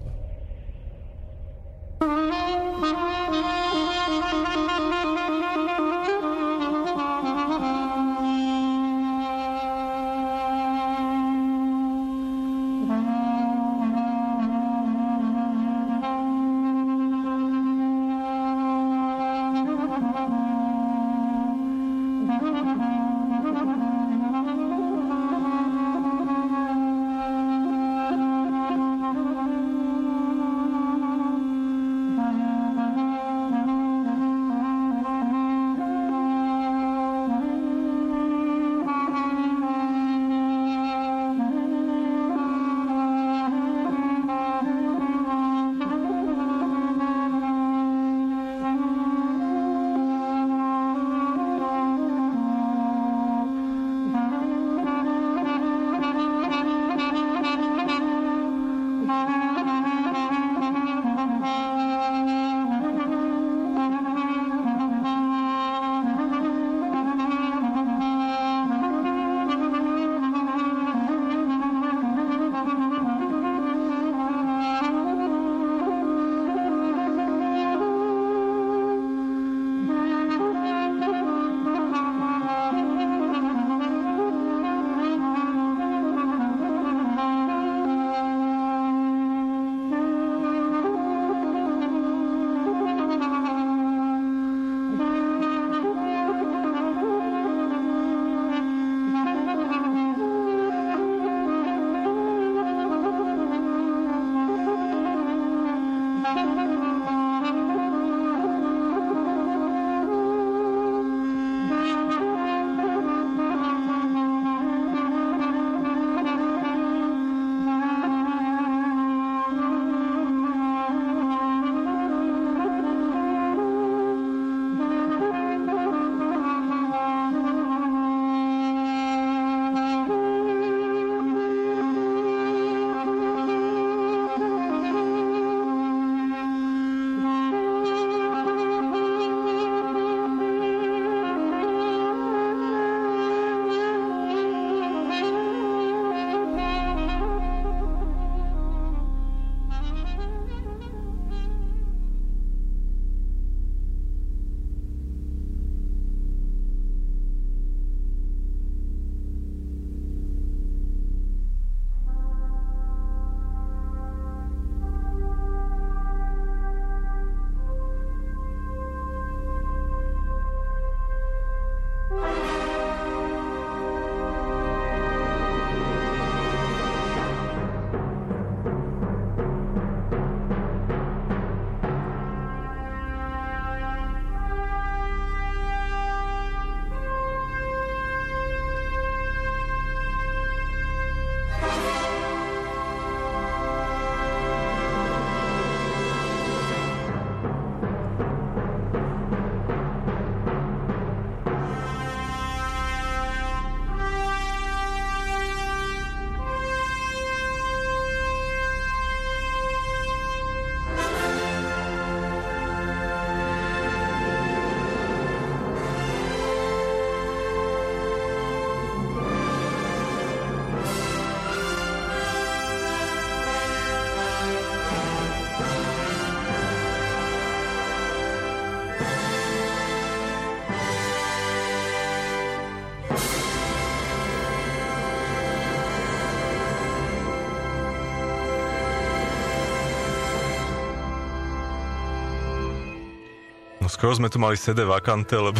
Skoro sme tu mali sede vakante, lebo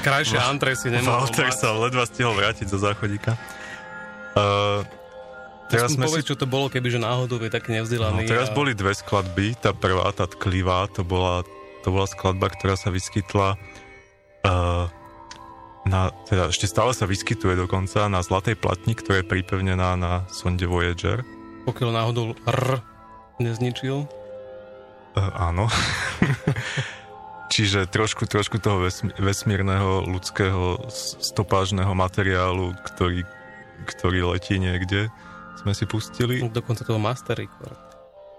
Krajšie antre si nemohol Walter mať. sa ledva stihol vrátiť zo záchodíka. Uh, teraz sme si povedz, čo to bolo, kebyže náhodou je taký No, nevzdelaný. teraz a... boli dve skladby. Tá prvá, tá tklivá, to bola, to bola skladba, ktorá sa vyskytla uh, na, teda ešte stále sa vyskytuje dokonca na zlatej platni, ktorá je pripevnená na sonde Voyager. Pokiaľ náhodou R nezničil. Uh, áno. Čiže trošku, trošku toho vesmírneho ľudského stopážneho materiálu, ktorý, ktorý letí niekde, sme si pustili. Dokonca toho Master Record.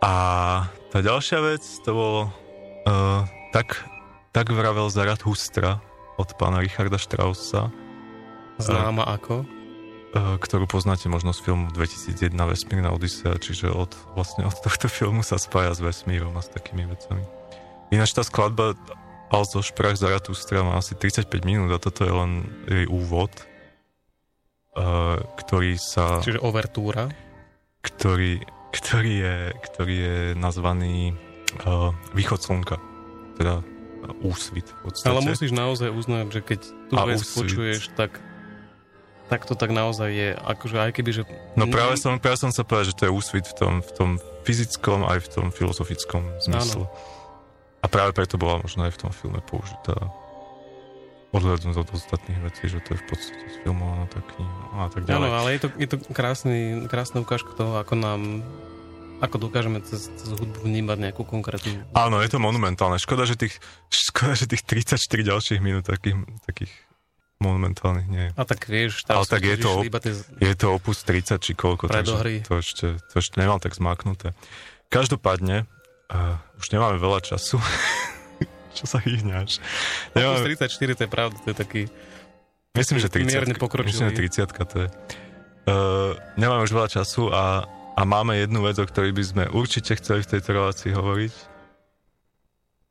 A tá ďalšia vec, to bolo uh, tak, tak vravel Zarathustra od pána Richarda Straussa, Známa ako. uh, ktorú poznáte možno z filmu 2001 Vesmírna Odisea, čiže od, vlastne od tohto filmu sa spája s vesmírom a s takými vecami. Ináč tá skladba Also Sprach Zarathustra má asi 35 minút a toto je len jej úvod, uh, ktorý sa... Čiže overtúra. ktorý, ktorý, je, ktorý je nazvaný uh, východ slnka. Teda uh, úsvit v podstate. Ale musíš naozaj uznať, že keď tú A vec úsvit. počuješ, tak tak to tak naozaj je. Akože aj keby, že... No práve som, práve som sa povedal, že to je úsvit v tom, v tom fyzickom aj v tom filozofickom zmysle. A práve preto bola možno aj v tom filme použitá odhľadnúť od ostatných vecí, že to je v podstate sfilmovaná tá kniha a tak Áno, ďalej. ale je to, je to krásny, krásna ukážka toho, ako nám ako dokážeme cez, cez hudbu vnímať nejakú konkrétnu... Áno, je to monumentálne. Škoda, že tých, škoda, že tých 34 ďalších minút takých, takých monumentálnych nie je. A tak vieš, Ale tam tak je to- iba tie... Je to opus 30 či koľko, Predohry. takže to ešte, to ešte nemám tak zmáknuté. Každopádne, uh, už nemáme veľa času. Čo sa hýňaš? Nemáme, 34, to je pravda, to je taký... myslím, že 30. mierne pokročilý. Myslím, že 30 to je. Uh, nemáme už veľa času a, a máme jednu vec, o ktorej by sme určite chceli v tejto relácii hovoriť.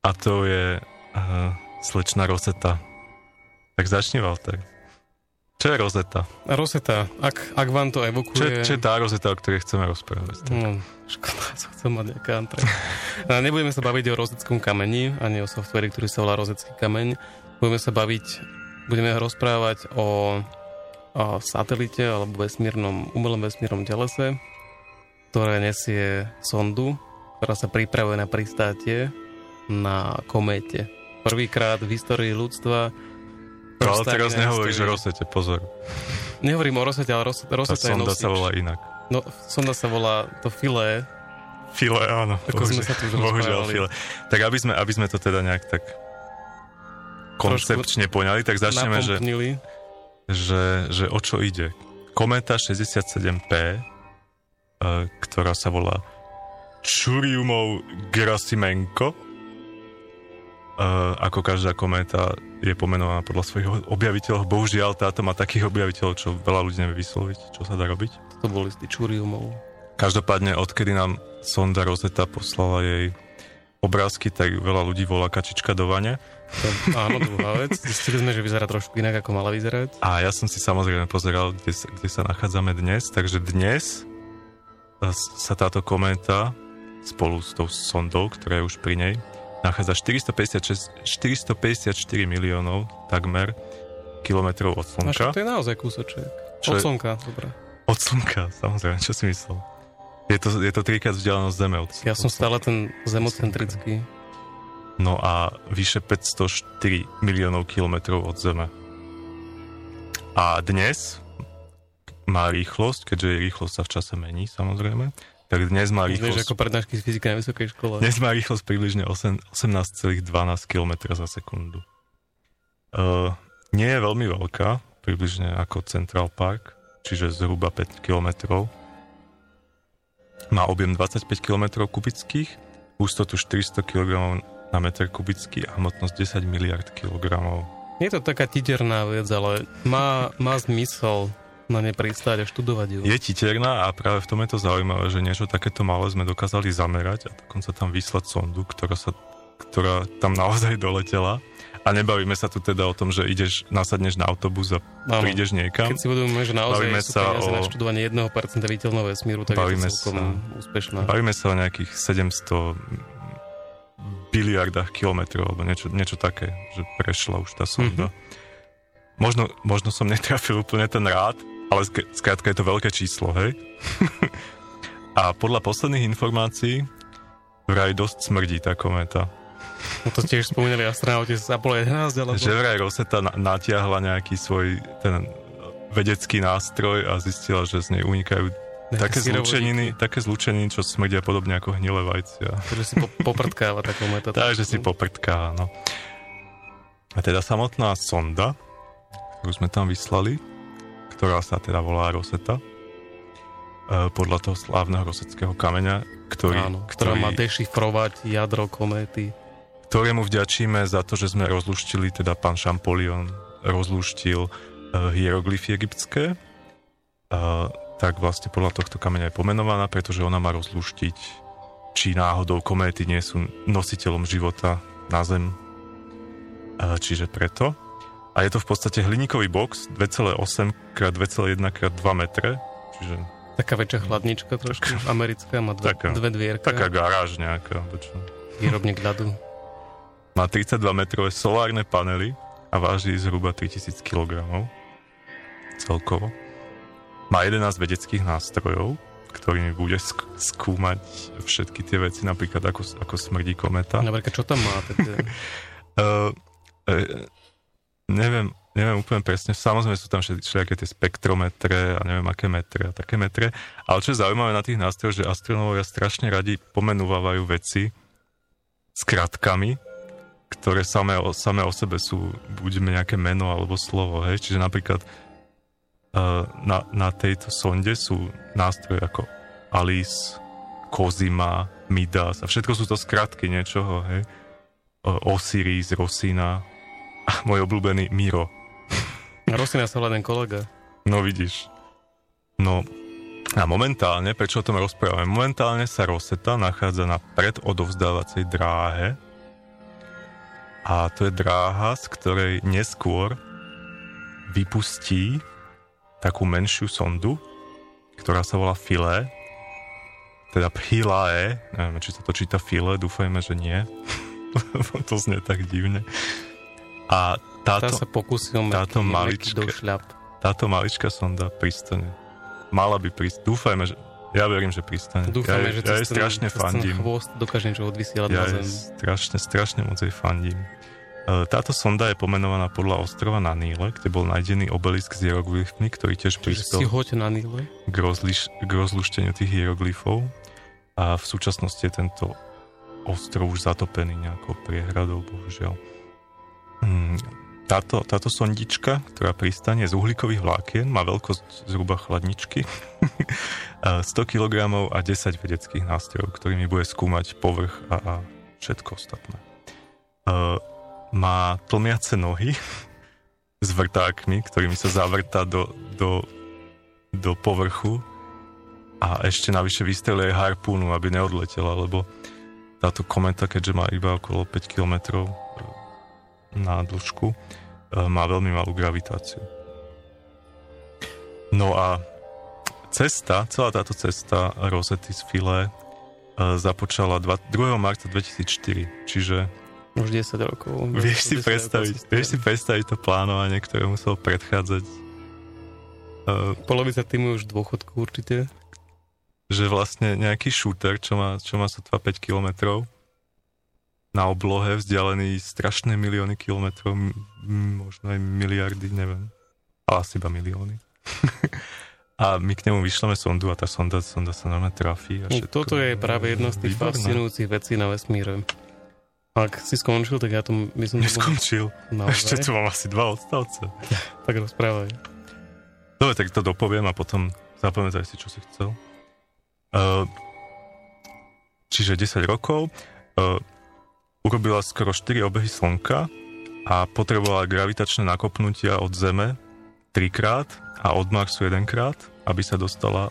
A to je uh, slečna Rosetta. Tak začni, Walter. Čo je Rosetta? A Rosetta, ak, ak vám to Čo, evokuje... čo je tá Rosetta, o ktorej chceme rozprávať? Tak. No, škoda, som chcel mať nejaké antre. Nebudeme sa baviť o rozeckom kameni, ani o softveri, ktorý sa volá rozecký kameň. Budeme sa baviť, budeme rozprávať o, o satelite alebo vesmírnom, umelom vesmírnom telese, ktoré nesie sondu, ktorá sa pripravuje na pristátie na kométe. Prvýkrát v histórii ľudstva No, ale teraz nehovoríš o. Rosete, pozor. Nehovorím o Rosete, ale Ros- Roseta je sonda sa volá inak. No, sonda sa volá to filé, File, áno. Ako sme sa tu už bohužiaľ, file. Tak aby sme, aby sme to teda nejak tak koncepčne poňali, tak začneme, že, že, že o čo ide. Kometa 67P, e, ktorá sa volá Čuriumov Gerasimenko, e, ako každá kométa je pomenovaná podľa svojich objaviteľov. Bohužiaľ, táto má takých objaviteľov, čo veľa ľudí nevie vysloviť, čo sa dá robiť. To boli z čuriumov. Každopádne, odkedy nám sonda Rosetta poslala jej obrázky, tak veľa ľudí volá kačička do vane. To, áno, druhá vec. Zistili sme, že vyzerá trošku inak, ako mala vyzerať. A ja som si samozrejme pozeral, kde kde sa nachádzame dnes. Takže dnes e, sa táto kométa spolu s tou sondou, ktorá je už pri nej, nachádza 456, 454 miliónov takmer kilometrov od Slnka. však to je naozaj kúsoček. Čo Od slnka, dobre. Od Slnka, samozrejme, čo si myslel? Je to, je to trikrát vzdialenosť Zeme od Ja som stále ten zemocentrický. No a vyše 504 miliónov kilometrov od Zeme. A dnes má rýchlosť, keďže rýchlosť sa v čase mení, samozrejme, tak dnes má Vieš, rýchlosť, ako prednášky z fyziky na vysokej škole. dnes má rýchlosť približne 8 18,12 km za sekundu. Uh, nie je veľmi veľká, približne ako Central Park, čiže zhruba 5 km. Má objem 25 km kubických, hustotu 400 kg na meter kubický a hmotnosť 10 miliard kilogramov. Je to taká titerná vec, ale má, má zmysel na ne pristáť a študovať ju. Je titerná a práve v tom je to zaujímavé, že niečo takéto malé sme dokázali zamerať a dokonca tam vyslať sondu, ktorá, sa, ktorá tam naozaj doletela. A nebavíme sa tu teda o tom, že ideš, nasadneš na autobus a Áno. prídeš niekam. Keď si uvedomíme, že naozaj Bavíme sú sa o- na študovanie 1% viditeľného vesmíru, tak Bavíme je to sa- úspešná. Bavíme sa o nejakých 700 biliardách kilometrov, alebo niečo, niečo také, že prešla už tá sonda. Možno, možno som netrafil úplne ten rád, ale sk- skrátka je to veľké číslo, hej? A podľa posledných informácií vraj dosť smrdí tá kométa. No to tiež spomínali astronauti z Apollo 11, alebo... Že vraj Rosetta na- natiahla nejaký svoj ten vedecký nástroj a zistila, že z nej unikajú také zlúčeniny, také zlúčeniny, čo smrdia podobne ako hnilé vajcia. že si po, poprdkáva tá kometa. Takže si poprtká, no. A teda samotná sonda, ktorú sme tam vyslali, ktorá sa teda volá Rosetta, e, podľa toho slávneho roseckého kameňa, ktorý, Áno, ktorá ktorý, má dešifrovať jadro kométy. ktorému vďačíme za to, že sme rozluštili, teda pán Šampolion rozluštil uh, hieroglyfy egyptské. Uh, tak vlastne podľa tohto kameňa je pomenovaná, pretože ona má rozluštiť, či náhodou kométy nie sú nositeľom života na Zem. Čiže preto. A je to v podstate hliníkový box 2,8 x 2,1 x 2 metre, čiže Taká väčšia chladnička trošku, americká, má dve, Taká- dve dvierka. taká garáž nejaká. čo. Výrobník ľadu. Má 32 metrové solárne panely a váži zhruba 3000 kg celkovo. Má 11 vedeckých nástrojov, ktorými bude sk- skúmať všetky tie veci, napríklad ako, ako smrdí kometa. Napríklad, čo tam má? Teda? Uh, neviem, neviem úplne presne, samozrejme sú tam všet- všelijaké tie spektrometre a neviem aké metre a také metre, ale čo je zaujímavé na tých nástrojoch, že astronómovia strašne radi pomenúvajú veci skratkami, ktoré samé o, samé o sebe sú buď nejaké meno alebo slovo, hej, čiže napríklad uh, na, na tejto sonde sú nástroje ako Alice, Kozima, Midas a všetko sú to skratky niečoho, hej. O- Osiris, Rosina a môj obľúbený Miro. Rosina sa ten kolega. No vidíš. No a momentálne, prečo o tom rozprávame? Momentálne sa Rosetta nachádza na predodovzdávacej dráhe a to je dráha, z ktorej neskôr vypustí takú menšiu sondu, ktorá sa volá Filé, teda Philae, neviem, či sa to číta File, dúfajme, že nie, to znie tak divne. A Tá táto, sa pokusí o táto malička- táto maličká sonda pristane. Mala by prísť. Dúfajme, že... Ja verím, že pristane. Dúfame, ja, že ja jej ten- strašne ten fandím. chvost dokáže niečo odvysielať Ja na zem. strašne, strašne moc jej fandím. E, Táto sonda je pomenovaná podľa ostrova na Níle, kde bol nájdený obelisk s hieroglyfmi, ktorý tiež Čiže si pristol hoď na Níle. k, rozliš, k rozlušteniu tých hieroglyfov. A v súčasnosti je tento ostrov už zatopený nejakou priehradou, bohužiaľ. Hmm, táto, táto sondička, ktorá pristane z uhlíkových vlákien, má veľkosť zhruba chladničky, a 100 kg a 10 vedeckých nástrojov, ktorými bude skúmať povrch a, a všetko ostatné. Uh, má tlmiace nohy s vrtákmi, ktorými sa zavrtá do, do, do povrchu a ešte navyše vystrelí aj harpúnu, aby neodletela, lebo táto kometa, keďže má iba okolo 5 km na dĺžku, e, má veľmi malú gravitáciu. No a cesta, celá táto cesta Rosety z Filé e, započala dva- 2. marca 2004, čiže Už 10 rokov. vieš si 10 rokov predstaviť, si vieš si predstaviť to plánovanie, ktoré muselo predchádzať e, Polovica týmu už dôchodku určite. že vlastne nejaký shooter, čo má, čo má sotva 5 kilometrov na oblohe, vzdialený strašné milióny kilometrov, možno aj miliardy, neviem. Ale asi iba milióny. a my k nemu vyšleme sondu a tá sonda, sonda sa normálne trafí. A všetko. Toto je práve jedna z tých Výborné. fascinujúcich vecí na vesmíre. Ak si skončil, tak ja to myslím, že Neskončil. naozaj. Ešte tu mám asi dva odstavce. Tak rozprávaj. Dobre, tak to dopoviem a potom zapamätaj si, čo si chcel. Uh, čiže 10 rokov. Uh, urobila skoro 4 obehy Slnka a potrebovala gravitačné nakopnutia od Zeme trikrát a od Marsu jedenkrát, aby sa dostala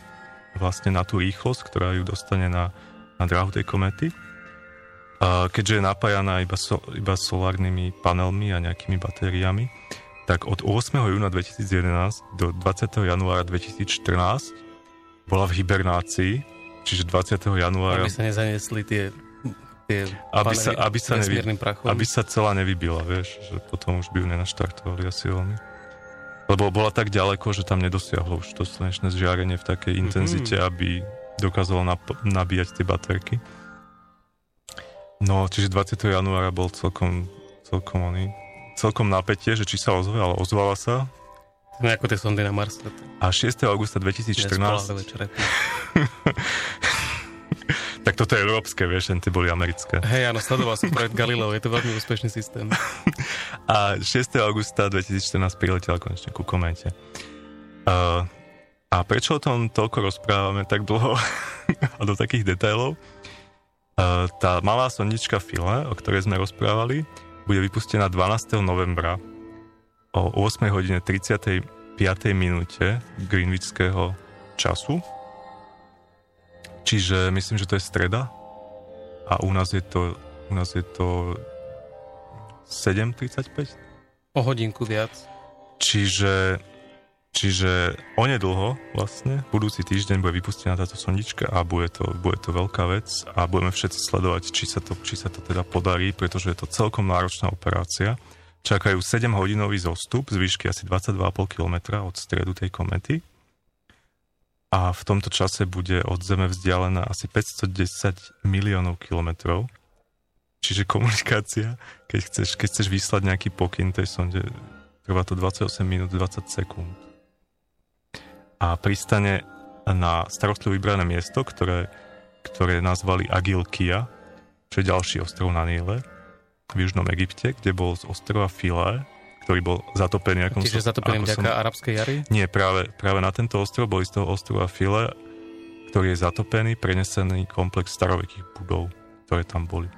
vlastne na tú rýchlosť, ktorá ju dostane na, na dráhu tej komety. Keďže je napájaná iba, so, iba solárnymi panelmi a nejakými batériami, tak od 8. júna 2011 do 20. januára 2014 bola v hibernácii, čiže 20. januára Aby sa nezaniesli tie tie Aby sa, aby, sa nevy, prachom. aby sa celá nevybila, vieš, že potom už by ju nenaštartovali asi veľmi. Lebo bola tak ďaleko, že tam nedosiahlo už to slnečné žiarenie v takej Mhm. intenzite, aby dokázalo nap- nabíjať tie baterky. No, čiže 20. januára bol celkom, celkom oný, celkom napätie, že či sa ozve, ale ozvala sa. To je ako tie sondy na Marse. A 6. augusta 2014, Nespolahlivé črepy. tak toto je európske, vieš, tie boli americké. Hej, áno, sledoval som projekt Galileo, je to veľmi úspešný systém. A 6. augusta 2014 priletela konečne ku komente. Uh, a prečo o tom toľko rozprávame tak dlho a do takých detailov? Uh, tá malá sondička File, o ktorej sme rozprávali, bude vypustená 12. novembra o 8 hodine 35. minúte greenwichského času. Čiže myslím, že to je streda a u nás je to, u nás je to 7.35? O hodinku viac. Čiže, čiže onedlho vlastne, budúci týždeň bude vypustená táto sondička a bude to, bude to veľká vec a budeme všetci sledovať, či sa, to, či sa to teda podarí, pretože je to celkom náročná operácia. Čakajú 7-hodinový zostup z výšky asi 22,5 km od stredu tej komety a v tomto čase bude od Zeme vzdialená asi 510 miliónov kilometrov. Čiže komunikácia, keď chceš, keď chceš vyslať nejaký pokyn tej sonde, trvá to 28 minút 20 sekúnd. A pristane na starostlivo vybrané miesto, ktoré, ktoré nazvali Agilkia, čo je ďalší ostrov na Níle, v južnom Egypte, kde bol z ostrova Philae, ktorý bol zatopený. Ako Čiže som- zatopený vďaka arabskej jary? nie, práve, práve na tento ostrov boli z toho ostrova File, ktorý je zatopený, prenesený komplex starovekých budov, ktoré tam boli.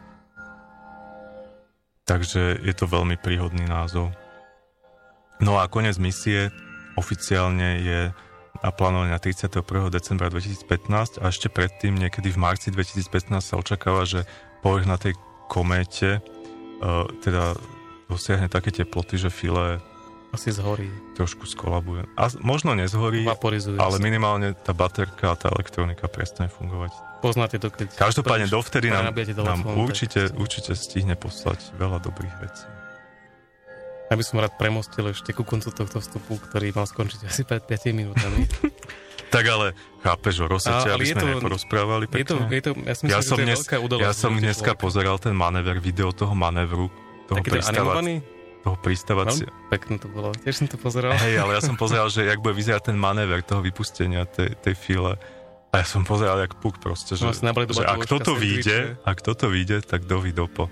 Takže je to veľmi príhodný názov. No a koniec misie oficiálne je naplánovaný na 31. decembra 2015 a ešte predtým, niekedy v marci 2015 sa očakáva, že povrch na tej kométe uh, teda dosiahne také teploty, že file Asi zhorí. trošku skolabuje. A možno nezhorí, Vaporizuje ale sa. minimálne tá baterka a tá elektronika prestane fungovať. Poznáte to, keď... Každopádne prídeš, dovtedy nám, nám telefón, tak- určite, určite stihne poslať veľa dobrých vecí. Ja by som rád premostil ešte ku koncu tohto vstupu, ktorý mal skončiť asi pred 5 minútami. Tak ale chápeš o rozsete, Ale aby sme to- neporozprávali je to, pekne? je to, ja myslím, ja som, dnes, ja som dneska pozeral ten manéver, video toho manévru, toho, Taký ten pristava, animovaný? toho pristávacia. Veľmi pekné to bolo. Tiež som to pozeral. Hej, ale ja som pozeral, že jak bude vyzerať ten manéver toho vypustenia tej, tej file. A ja som pozeral jak puk proste, že, No, že ak toto vyjde, ak toto vyjde, tak dovi dopo.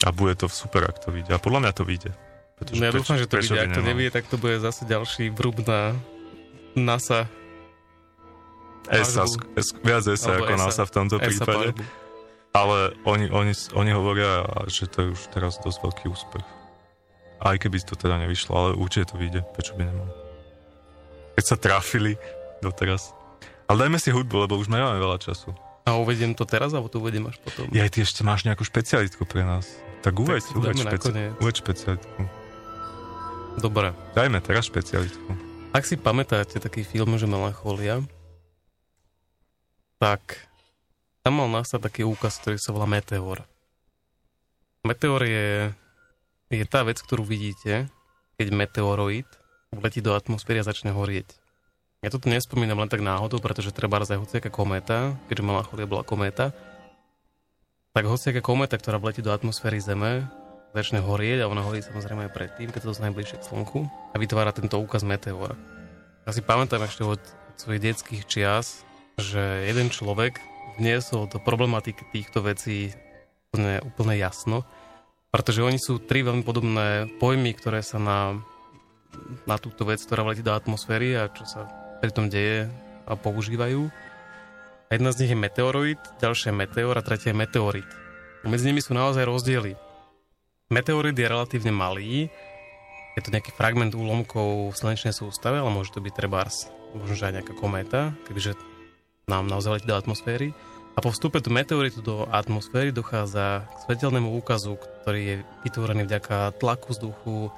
A bude to super, ak to vyjde. A podľa mňa to vyjde. Pretože No ja dúfam, že to vyjde. Ak to nevyjde, tak to bude zase ďalší vrúb na NASA. ESA, viac ESA ako ESA. NASA v tomto ESA prípade. palbu. Ale oni, oni, oni hovoria, že to je už teraz dosť veľký úspech. Aj keby to teda nevyšlo, ale určite to vyjde. Prečo by nemal? Keď sa trafili doteraz. Ale dajme si hudbu, lebo už nemáme veľa času. A uvediem to teraz, alebo to uvediem až potom? Ja, ty ešte máš nejakú špecialitku pre nás. Tak uveď, to uveď, špeci- uveď špecialitku. Dobre. Dajme teraz špecialitku. Ak si pamätáte taký film, že Melancholia, tak tam mal nastať taký úkaz, ktorý sa volá Meteor. Meteor je, je tá vec, ktorú vidíte, keď meteoroid vletí do atmosféry a začne horieť. Ja toto nespomínam len tak náhodou, pretože treba aj hociaká kométa, keďže Melancholia bola kométa, tak hociaká kométa, ktorá vletí do atmosféry Zeme, začne horieť a ona horí samozrejme aj predtým, keď to dostane bližšie k Slnku a vytvára tento úkaz meteora. Ja si pamätám ešte od svojich detských čias, že jeden človek vniesol do problematiky týchto vecí úplne, úplne jasno, pretože oni sú tri veľmi podobné pojmy, ktoré sa na, na túto vec, ktorá letí do atmosféry a čo sa pri tom deje a používajú. A jedna z nich je meteoroid, ďalšia je meteor a tretia je meteorit. Medzi nimi sú naozaj rozdiely. Meteorit je relatívne malý, je to nejaký fragment úlomkov v slnečnej sústave, ale môže to byť trebárs, možno aj nejaká kométa, kebyže nám naozaj letí do atmosféry. A po vstupe do meteoritu do atmosféry dochádza k svetelnému úkazu, ktorý je vytvorený vďaka tlaku vzduchu,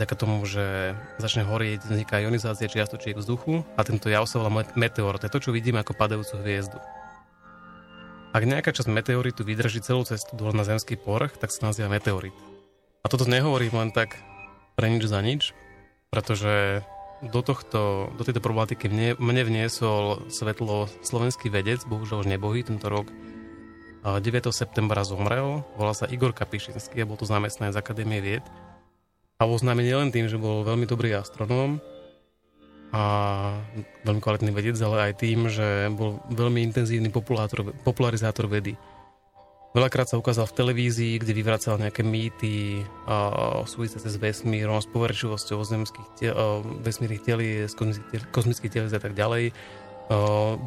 vďaka tomu, že začne horieť, vzniká ionizácia čiastočiek vzduchu a tento jav sa volá met- meteor. To je to, čo vidíme ako padajúcu hviezdu. Ak nejaká časť meteoritu vydrží celú cestu dole na zemský povrch, tak sa nazýva meteorit. A toto nehovorím len tak pre nič za nič, pretože do, tohto, do tejto problematiky mne, mne vniesol svetlo slovenský vedec, bohužiaľ už nebohý tento rok, 9. septembra zomrel, volá sa Igor Kapišinský a bol to zamestnanec z Akadémie vied. A bol známy nielen tým, že bol veľmi dobrý astronóm a veľmi kvalitný vedec, ale aj tým, že bol veľmi intenzívny popularizátor vedy. Veľakrát sa ukázal v televízii, kde vyvracal nejaké mýty a súvisiace s vesmírom, s povrchivosťou zemských vesmírnych telí, kozmických telí a tak ďalej.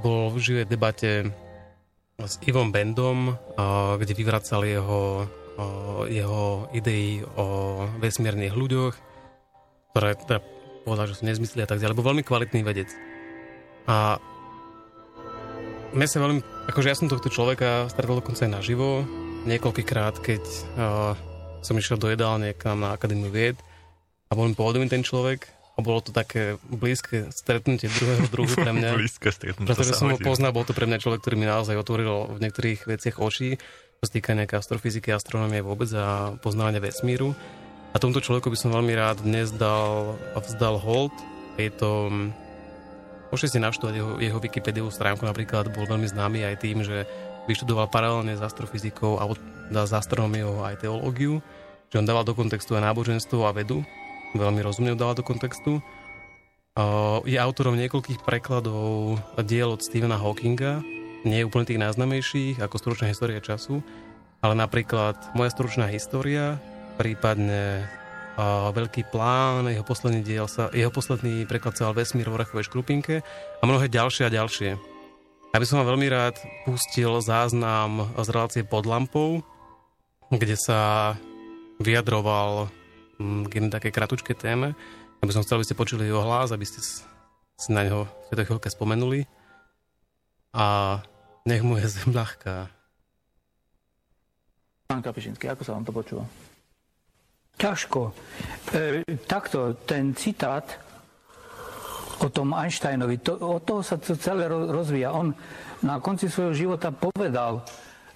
Bol v živej debate s Ivom Bendom, kde vyvracal jeho, jeho idei o vesmírnych ľuďoch, ktoré teda povedal, že sú nezmysly a tak ďalej. Bol veľmi kvalitný vedec. A mne sa veľmi, akože ja som tohto človeka stretol dokonca aj naživo, niekoľkýkrát, keď uh, som išiel do jedálne k nám na Akadémiu vied a bol mi povedomý ten človek a bolo to také blízke stretnutie druhého druhu pre mňa. blízke stretnutie. Pretože som ho poznal, bol to pre mňa človek, ktorý mi naozaj otvoril v niektorých veciach oči, čo sa týka nejaké astrofyziky, astronomie vôbec a poznávania vesmíru. A tomuto človeku by som veľmi rád dnes dal, vzdal hold. Je to Môžete si navštívať jeho, jeho Wikipediu stránku, napríklad bol veľmi známy aj tým, že vyštudoval paralelne s astrofyzikou a s astronómiou aj teológiu, že on dával do kontextu aj náboženstvo a vedu, veľmi rozumne dával do kontextu. Je autorom niekoľkých prekladov diel od Stephena Hawkinga, nie úplne tých najznamejších, ako stručná história času, ale napríklad Moja stručná história, prípadne veľký plán, jeho posledný diel sa, jeho posledný preklad sa Vesmír v orachovej škrupinke a mnohé ďalšie a ďalšie. Ja som vám veľmi rád pustil záznam z relácie pod lampou, kde sa vyjadroval mm, k jednej také kratučké téme. Ja som chcel, aby ste počuli jeho hlas, aby ste si na neho v tejto chvíľke spomenuli. A nech mu je zem ľahká. Pán Kapišinský, ako sa vám to počúva? Ťažko. E, takto, ten citát o tom Einsteinovi, to, od toho sa to celé rozvíja. On na konci svojho života povedal,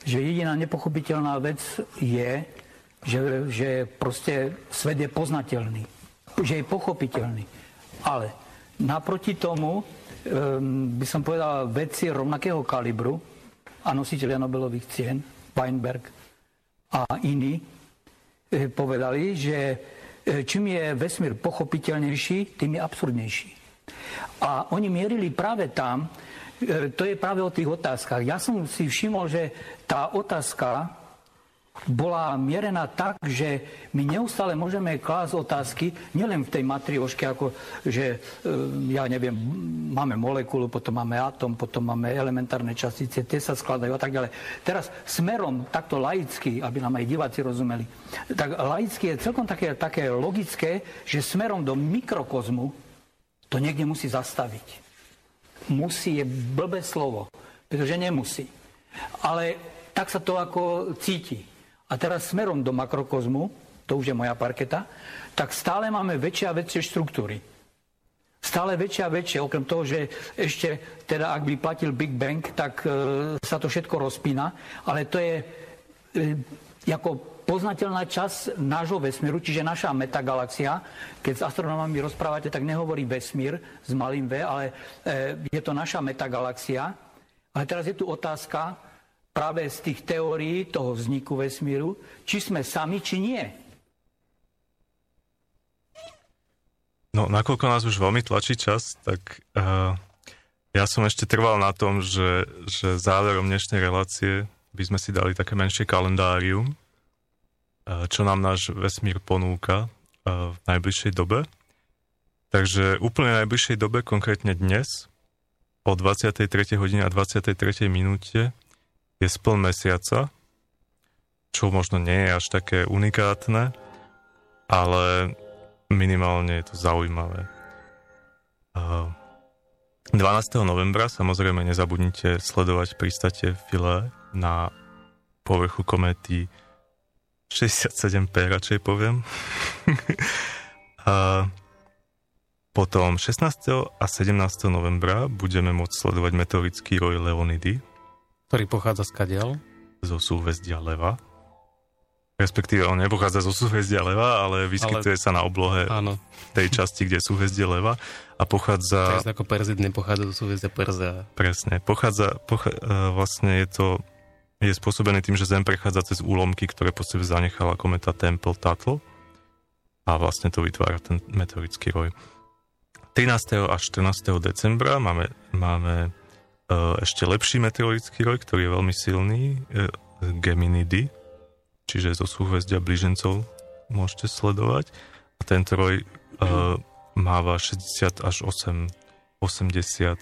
že jediná nepochopiteľná vec je, že, že proste svet je poznateľný, že je pochopiteľný. Ale naproti tomu um, by som povedal veci rovnakého kalibru a nositeľia Nobelových cien, Weinberg a iní, povedali, že e, čím je vesmír pochopiteľnejší, tým je absurdnejší. A oni mierili práve tam, e, to je práve o tých otázkach. Ja som si všimol, že tá otázka bola mierená tak, že my neustále môžeme klásť otázky, nielen v tej matrioške, ako že, e, ja neviem, máme molekulu, potom máme atom, potom máme elementárne častice, tie sa skladajú a tak ďalej. Teraz smerom takto laicky, aby nám aj diváci rozumeli, tak laicky je celkom také, také logické, že smerom do mikrokozmu to niekde musí zastaviť. Musí je blbé slovo, pretože nemusí. Ale tak sa to ako cíti a teraz smerom do makrokozmu, to už je moja parketa, tak stále máme väčšie a väčšie štruktúry. Stále väčšie a väčšie, okrem toho, že ešte, teda ak by platil Big Bang, tak e, sa to všetko rozpína, ale to je e, ako poznateľná časť nášho vesmíru, čiže naša metagalaxia. Keď s astronomami rozprávate, tak nehovorí vesmír s malým V, ale e, je to naša metagalaxia. Ale teraz je tu otázka, práve z tých teórií toho vzniku vesmíru, či sme sami, či nie. No, nakoľko nás už veľmi tlačí čas, tak uh, ja som ešte trval na tom, že, že záverom dnešnej relácie by sme si dali také menšie kalendárium, uh, čo nám náš vesmír ponúka uh, v najbližšej dobe. Takže úplne najbližšej dobe, konkrétne dnes, o 23. hodine a 23. minúte, je spln mesiaca, čo možno nie je až také unikátne, ale minimálne je to zaujímavé. 12. novembra samozrejme nezabudnite sledovať pristate File na povrchu kométy 67P, radšej poviem. a potom 16. a 17. novembra budeme môcť sledovať meteorický roj Leonidy, Ktorý pochádza z kadiaľ? zo súhvezdia leva. Respektíve on nepochádza zo súhvezdia leva, ale vyskytuje ale... sa na oblohe Áno. tej časti, kde je súhvezdie leva a pochádza... Tak ako Perzid nepochádza zo súhvezdia Perzea. Presne. Pochádza, pocha, e, vlastne je to je spôsobený tým, že Zem prechádza cez úlomky, ktoré po sebe zanechala kometa Temple Tuttle a vlastne to vytvára ten meteorický roj. 13. až 14. decembra máme, máme ešte lepší meteorický roj, ktorý je veľmi silný, uh, Geminidy, čiže zo súhvezdia blížencov môžete sledovať. A tento roj uh, máva 60 až 8, 80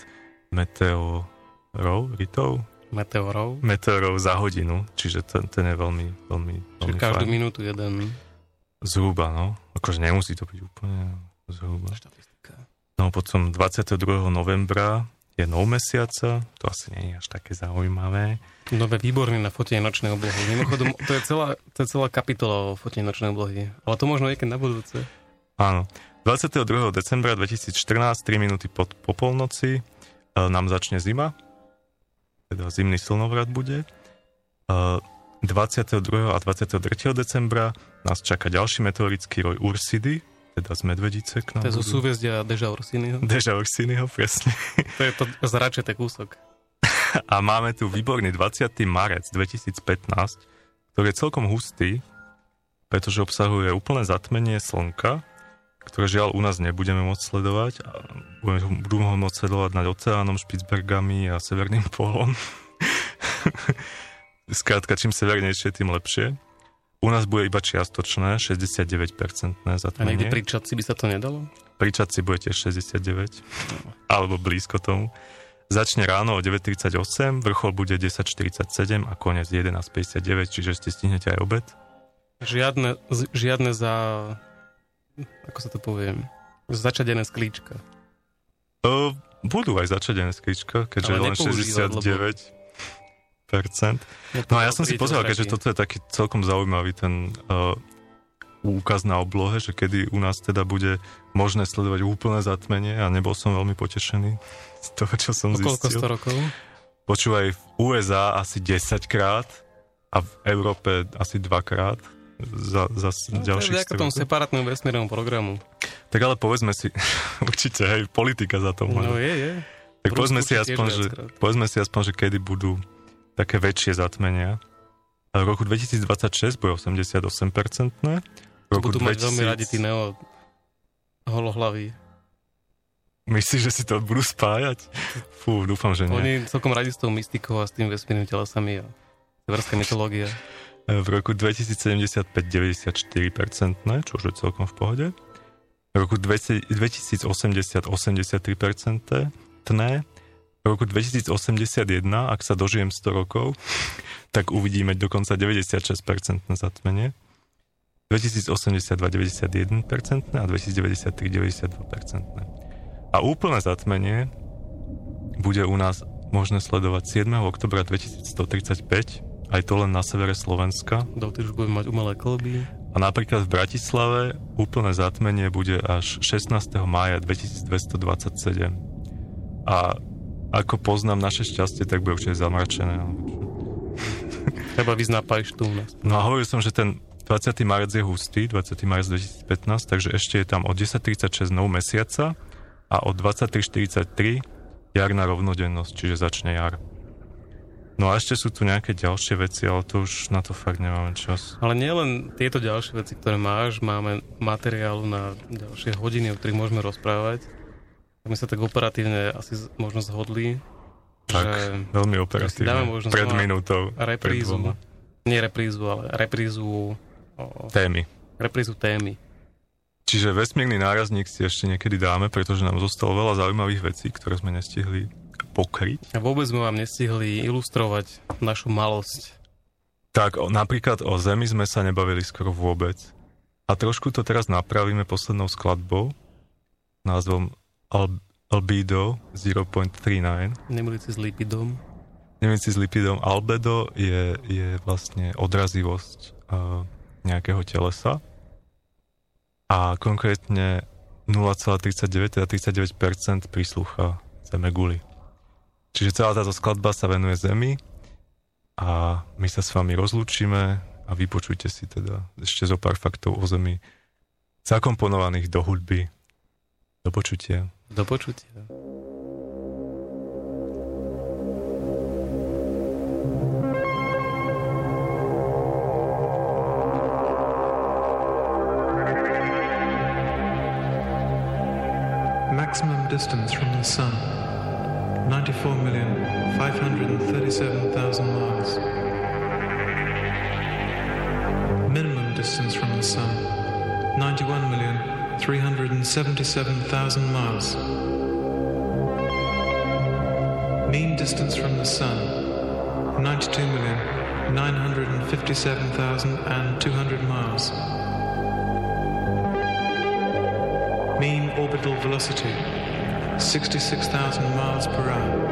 meteorov, ritov, Meteorov. meteorov za hodinu, čiže ten, ten je veľmi, veľmi, Čiže veľmi každú fajn. minútu jeden. Zhruba, no. Akože nemusí to byť úplne zhruba. Štatistika. No potom 22. novembra je nov mesiaca, to asi nie je až také zaujímavé. Nové výborné na fotenie nočnej oblohy. Mimochodom, to je celá, to je celá kapitola o fotení nočnej oblohy. Ale to možno niekedy na budúce. Áno. 22. decembra 2014, 3 minúty po, po polnoci, e, nám začne zima. Teda zimný slnovrat bude. E, 22. a 23. decembra nás čaká ďalší meteorický roj Ursidy, teda z Medvedice k nám. To je zo budú. súhvezdia Deža Orsiniho. Deža Ursinyho, presne. To je to zračete kúsok. A máme tu výborný 20. marec 2015, ktorý je celkom hustý, pretože obsahuje úplné zatmenie slnka, ktoré žiaľ u nás nebudeme môcť sledovať. A budeme- Budú ho môcť sledovať nad oceánom, Špicbergami a Severným polom. Skrátka, čím severnejšie, tým lepšie. U nás bude iba čiastočné, 69% A niekde zatmenie. pri Čadci by sa to nedalo? Pri Čadci bude tiež 69, alebo blízko tomu. Začne ráno o 9.38, vrchol bude 10.47 a koniec 11.59, čiže ste stihnete aj obed. Žiadne, žiadne za... Ako sa to poviem? Začadené sklíčka. O, budú aj začadené skrička, je len nepoužívať, lebo- 69%. No a ja som si pozrel, keďže toto je taký celkom zaujímavý ten uh, úkaz na oblohe, že kedy u nás teda bude možné sledovať úplné zatmenie a nebol som veľmi potešený z toho, čo som O koľko zistil. 100 rokov? Počúvaj, v USA asi 10 krát a v Európe asi 2 krát za, za No, to je ďalších vďaka 100 tomu rokov. separátnemu vesmírnemu programu. Tak ale povedzme si, určite, hej, politika za to No je, je. tak povedzme si, aspoň, že, povedzme si aspoň, že kedy budú také väčšie zatmenia. V roku 2026 bude 88%. V To roku budú mať veľmi 2000 radi tí neo holohlaví. Myslíš, že si to budú spájať? Fú, dúfam, že nie. Oni celkom radi s tou mystikou a s tým vesmírnymi telesami a severská mytológia. V roku 2075 94%, čo už je celkom v pohode. V roku 2000 2080 83%, tné. V roku 2081, ak sa dožijem 100 rokov, tak uvidíme dokonca 96% zatmenie. 2082 91% a 2093 92%. A úplné zatmenie bude u nás možné sledovať 7. oktobra 2135 aj to len na severe Slovenska. Dovtedy už budeme mať umelé kolby. A napríklad v Bratislave úplné zatmenie bude až 16. mája 2227. A ako poznám naše šťastie, tak bude určite zamračené. Treba na pajštu u nás. No a hovoril som, že ten 20. marec je hustý, 20. marec 2015, takže ešte je tam od 10.36 nov mesiaca a od 23.43 jarná rovnodennosť, čiže začne jar. No a ešte sú tu nejaké ďalšie veci, ale to už na to fakt nemáme čas. Ale nie len tieto ďalšie veci, ktoré máš, máme materiálu na ďalšie hodiny, o ktorých môžeme rozprávať. My sa tak operatívne asi z- možno zhodli, Tak, že veľmi dáme operatívne. možno Pred minútou. pred reprízu, dvoma. nie reprízu, ale reprízu, o, Témy. reprízu témy. Čiže vesmírny nárazník si ešte niekedy dáme, pretože nám zostalo veľa zaujímavých vecí, ktoré sme nestihli pokryť. A vôbec sme vám nestihli ilustrovať našu malosť. Tak o, napríklad o Zemi sme sa nebavili skoro vôbec. A trošku to teraz napravíme poslednou skladbou názvom Al- Albedo 0.39. Nemiliť si s lipidom. Neviem si s lipidom. Albedo je, je vlastne odrazivosť uh, nejakého telesa. A konkrétne 0,39, teda 39% príslucha Zeme guli. Čiže celá táto skladba sa venuje Zemi a my sa s vami rozlúčime a vypočujte si teda ešte zo pár faktov o Zemi zakomponovaných do hudby. Do počutia. Do počutia. Maximum distance from the Sun 94,537,000 miles. Minimum distance from the Sun 91,377,000 miles. Mean distance from the Sun 92,957,200 miles. Mean orbital velocity 66,000 miles per hour.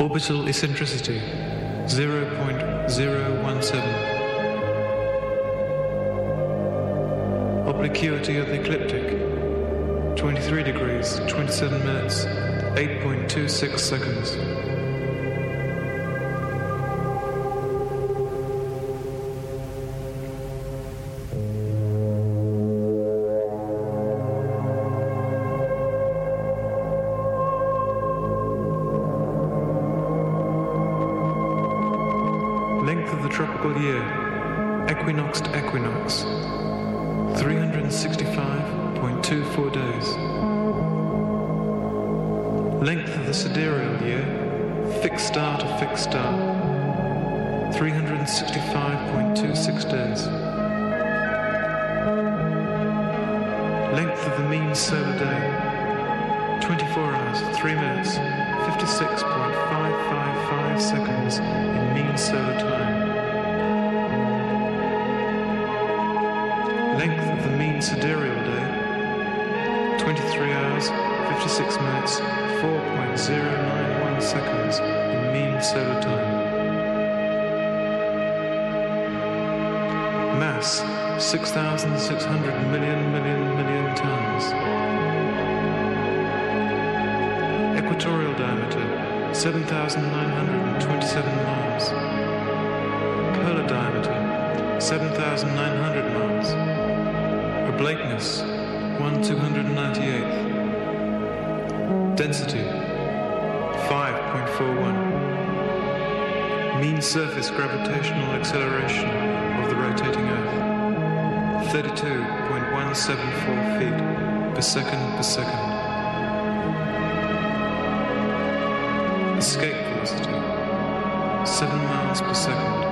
Orbital eccentricity 0.017. Obliquity of the ecliptic 23 degrees 27 minutes 8.26 seconds. Mass 6,600 million million million tons. Equatorial diameter 7,927 miles. Polar diameter 7,900 miles. Oblateness 1 298th. Density 5.41. Mean surface gravitational acceleration of the rotating Earth 32.174 feet per second per second. Escape velocity 7 miles per second.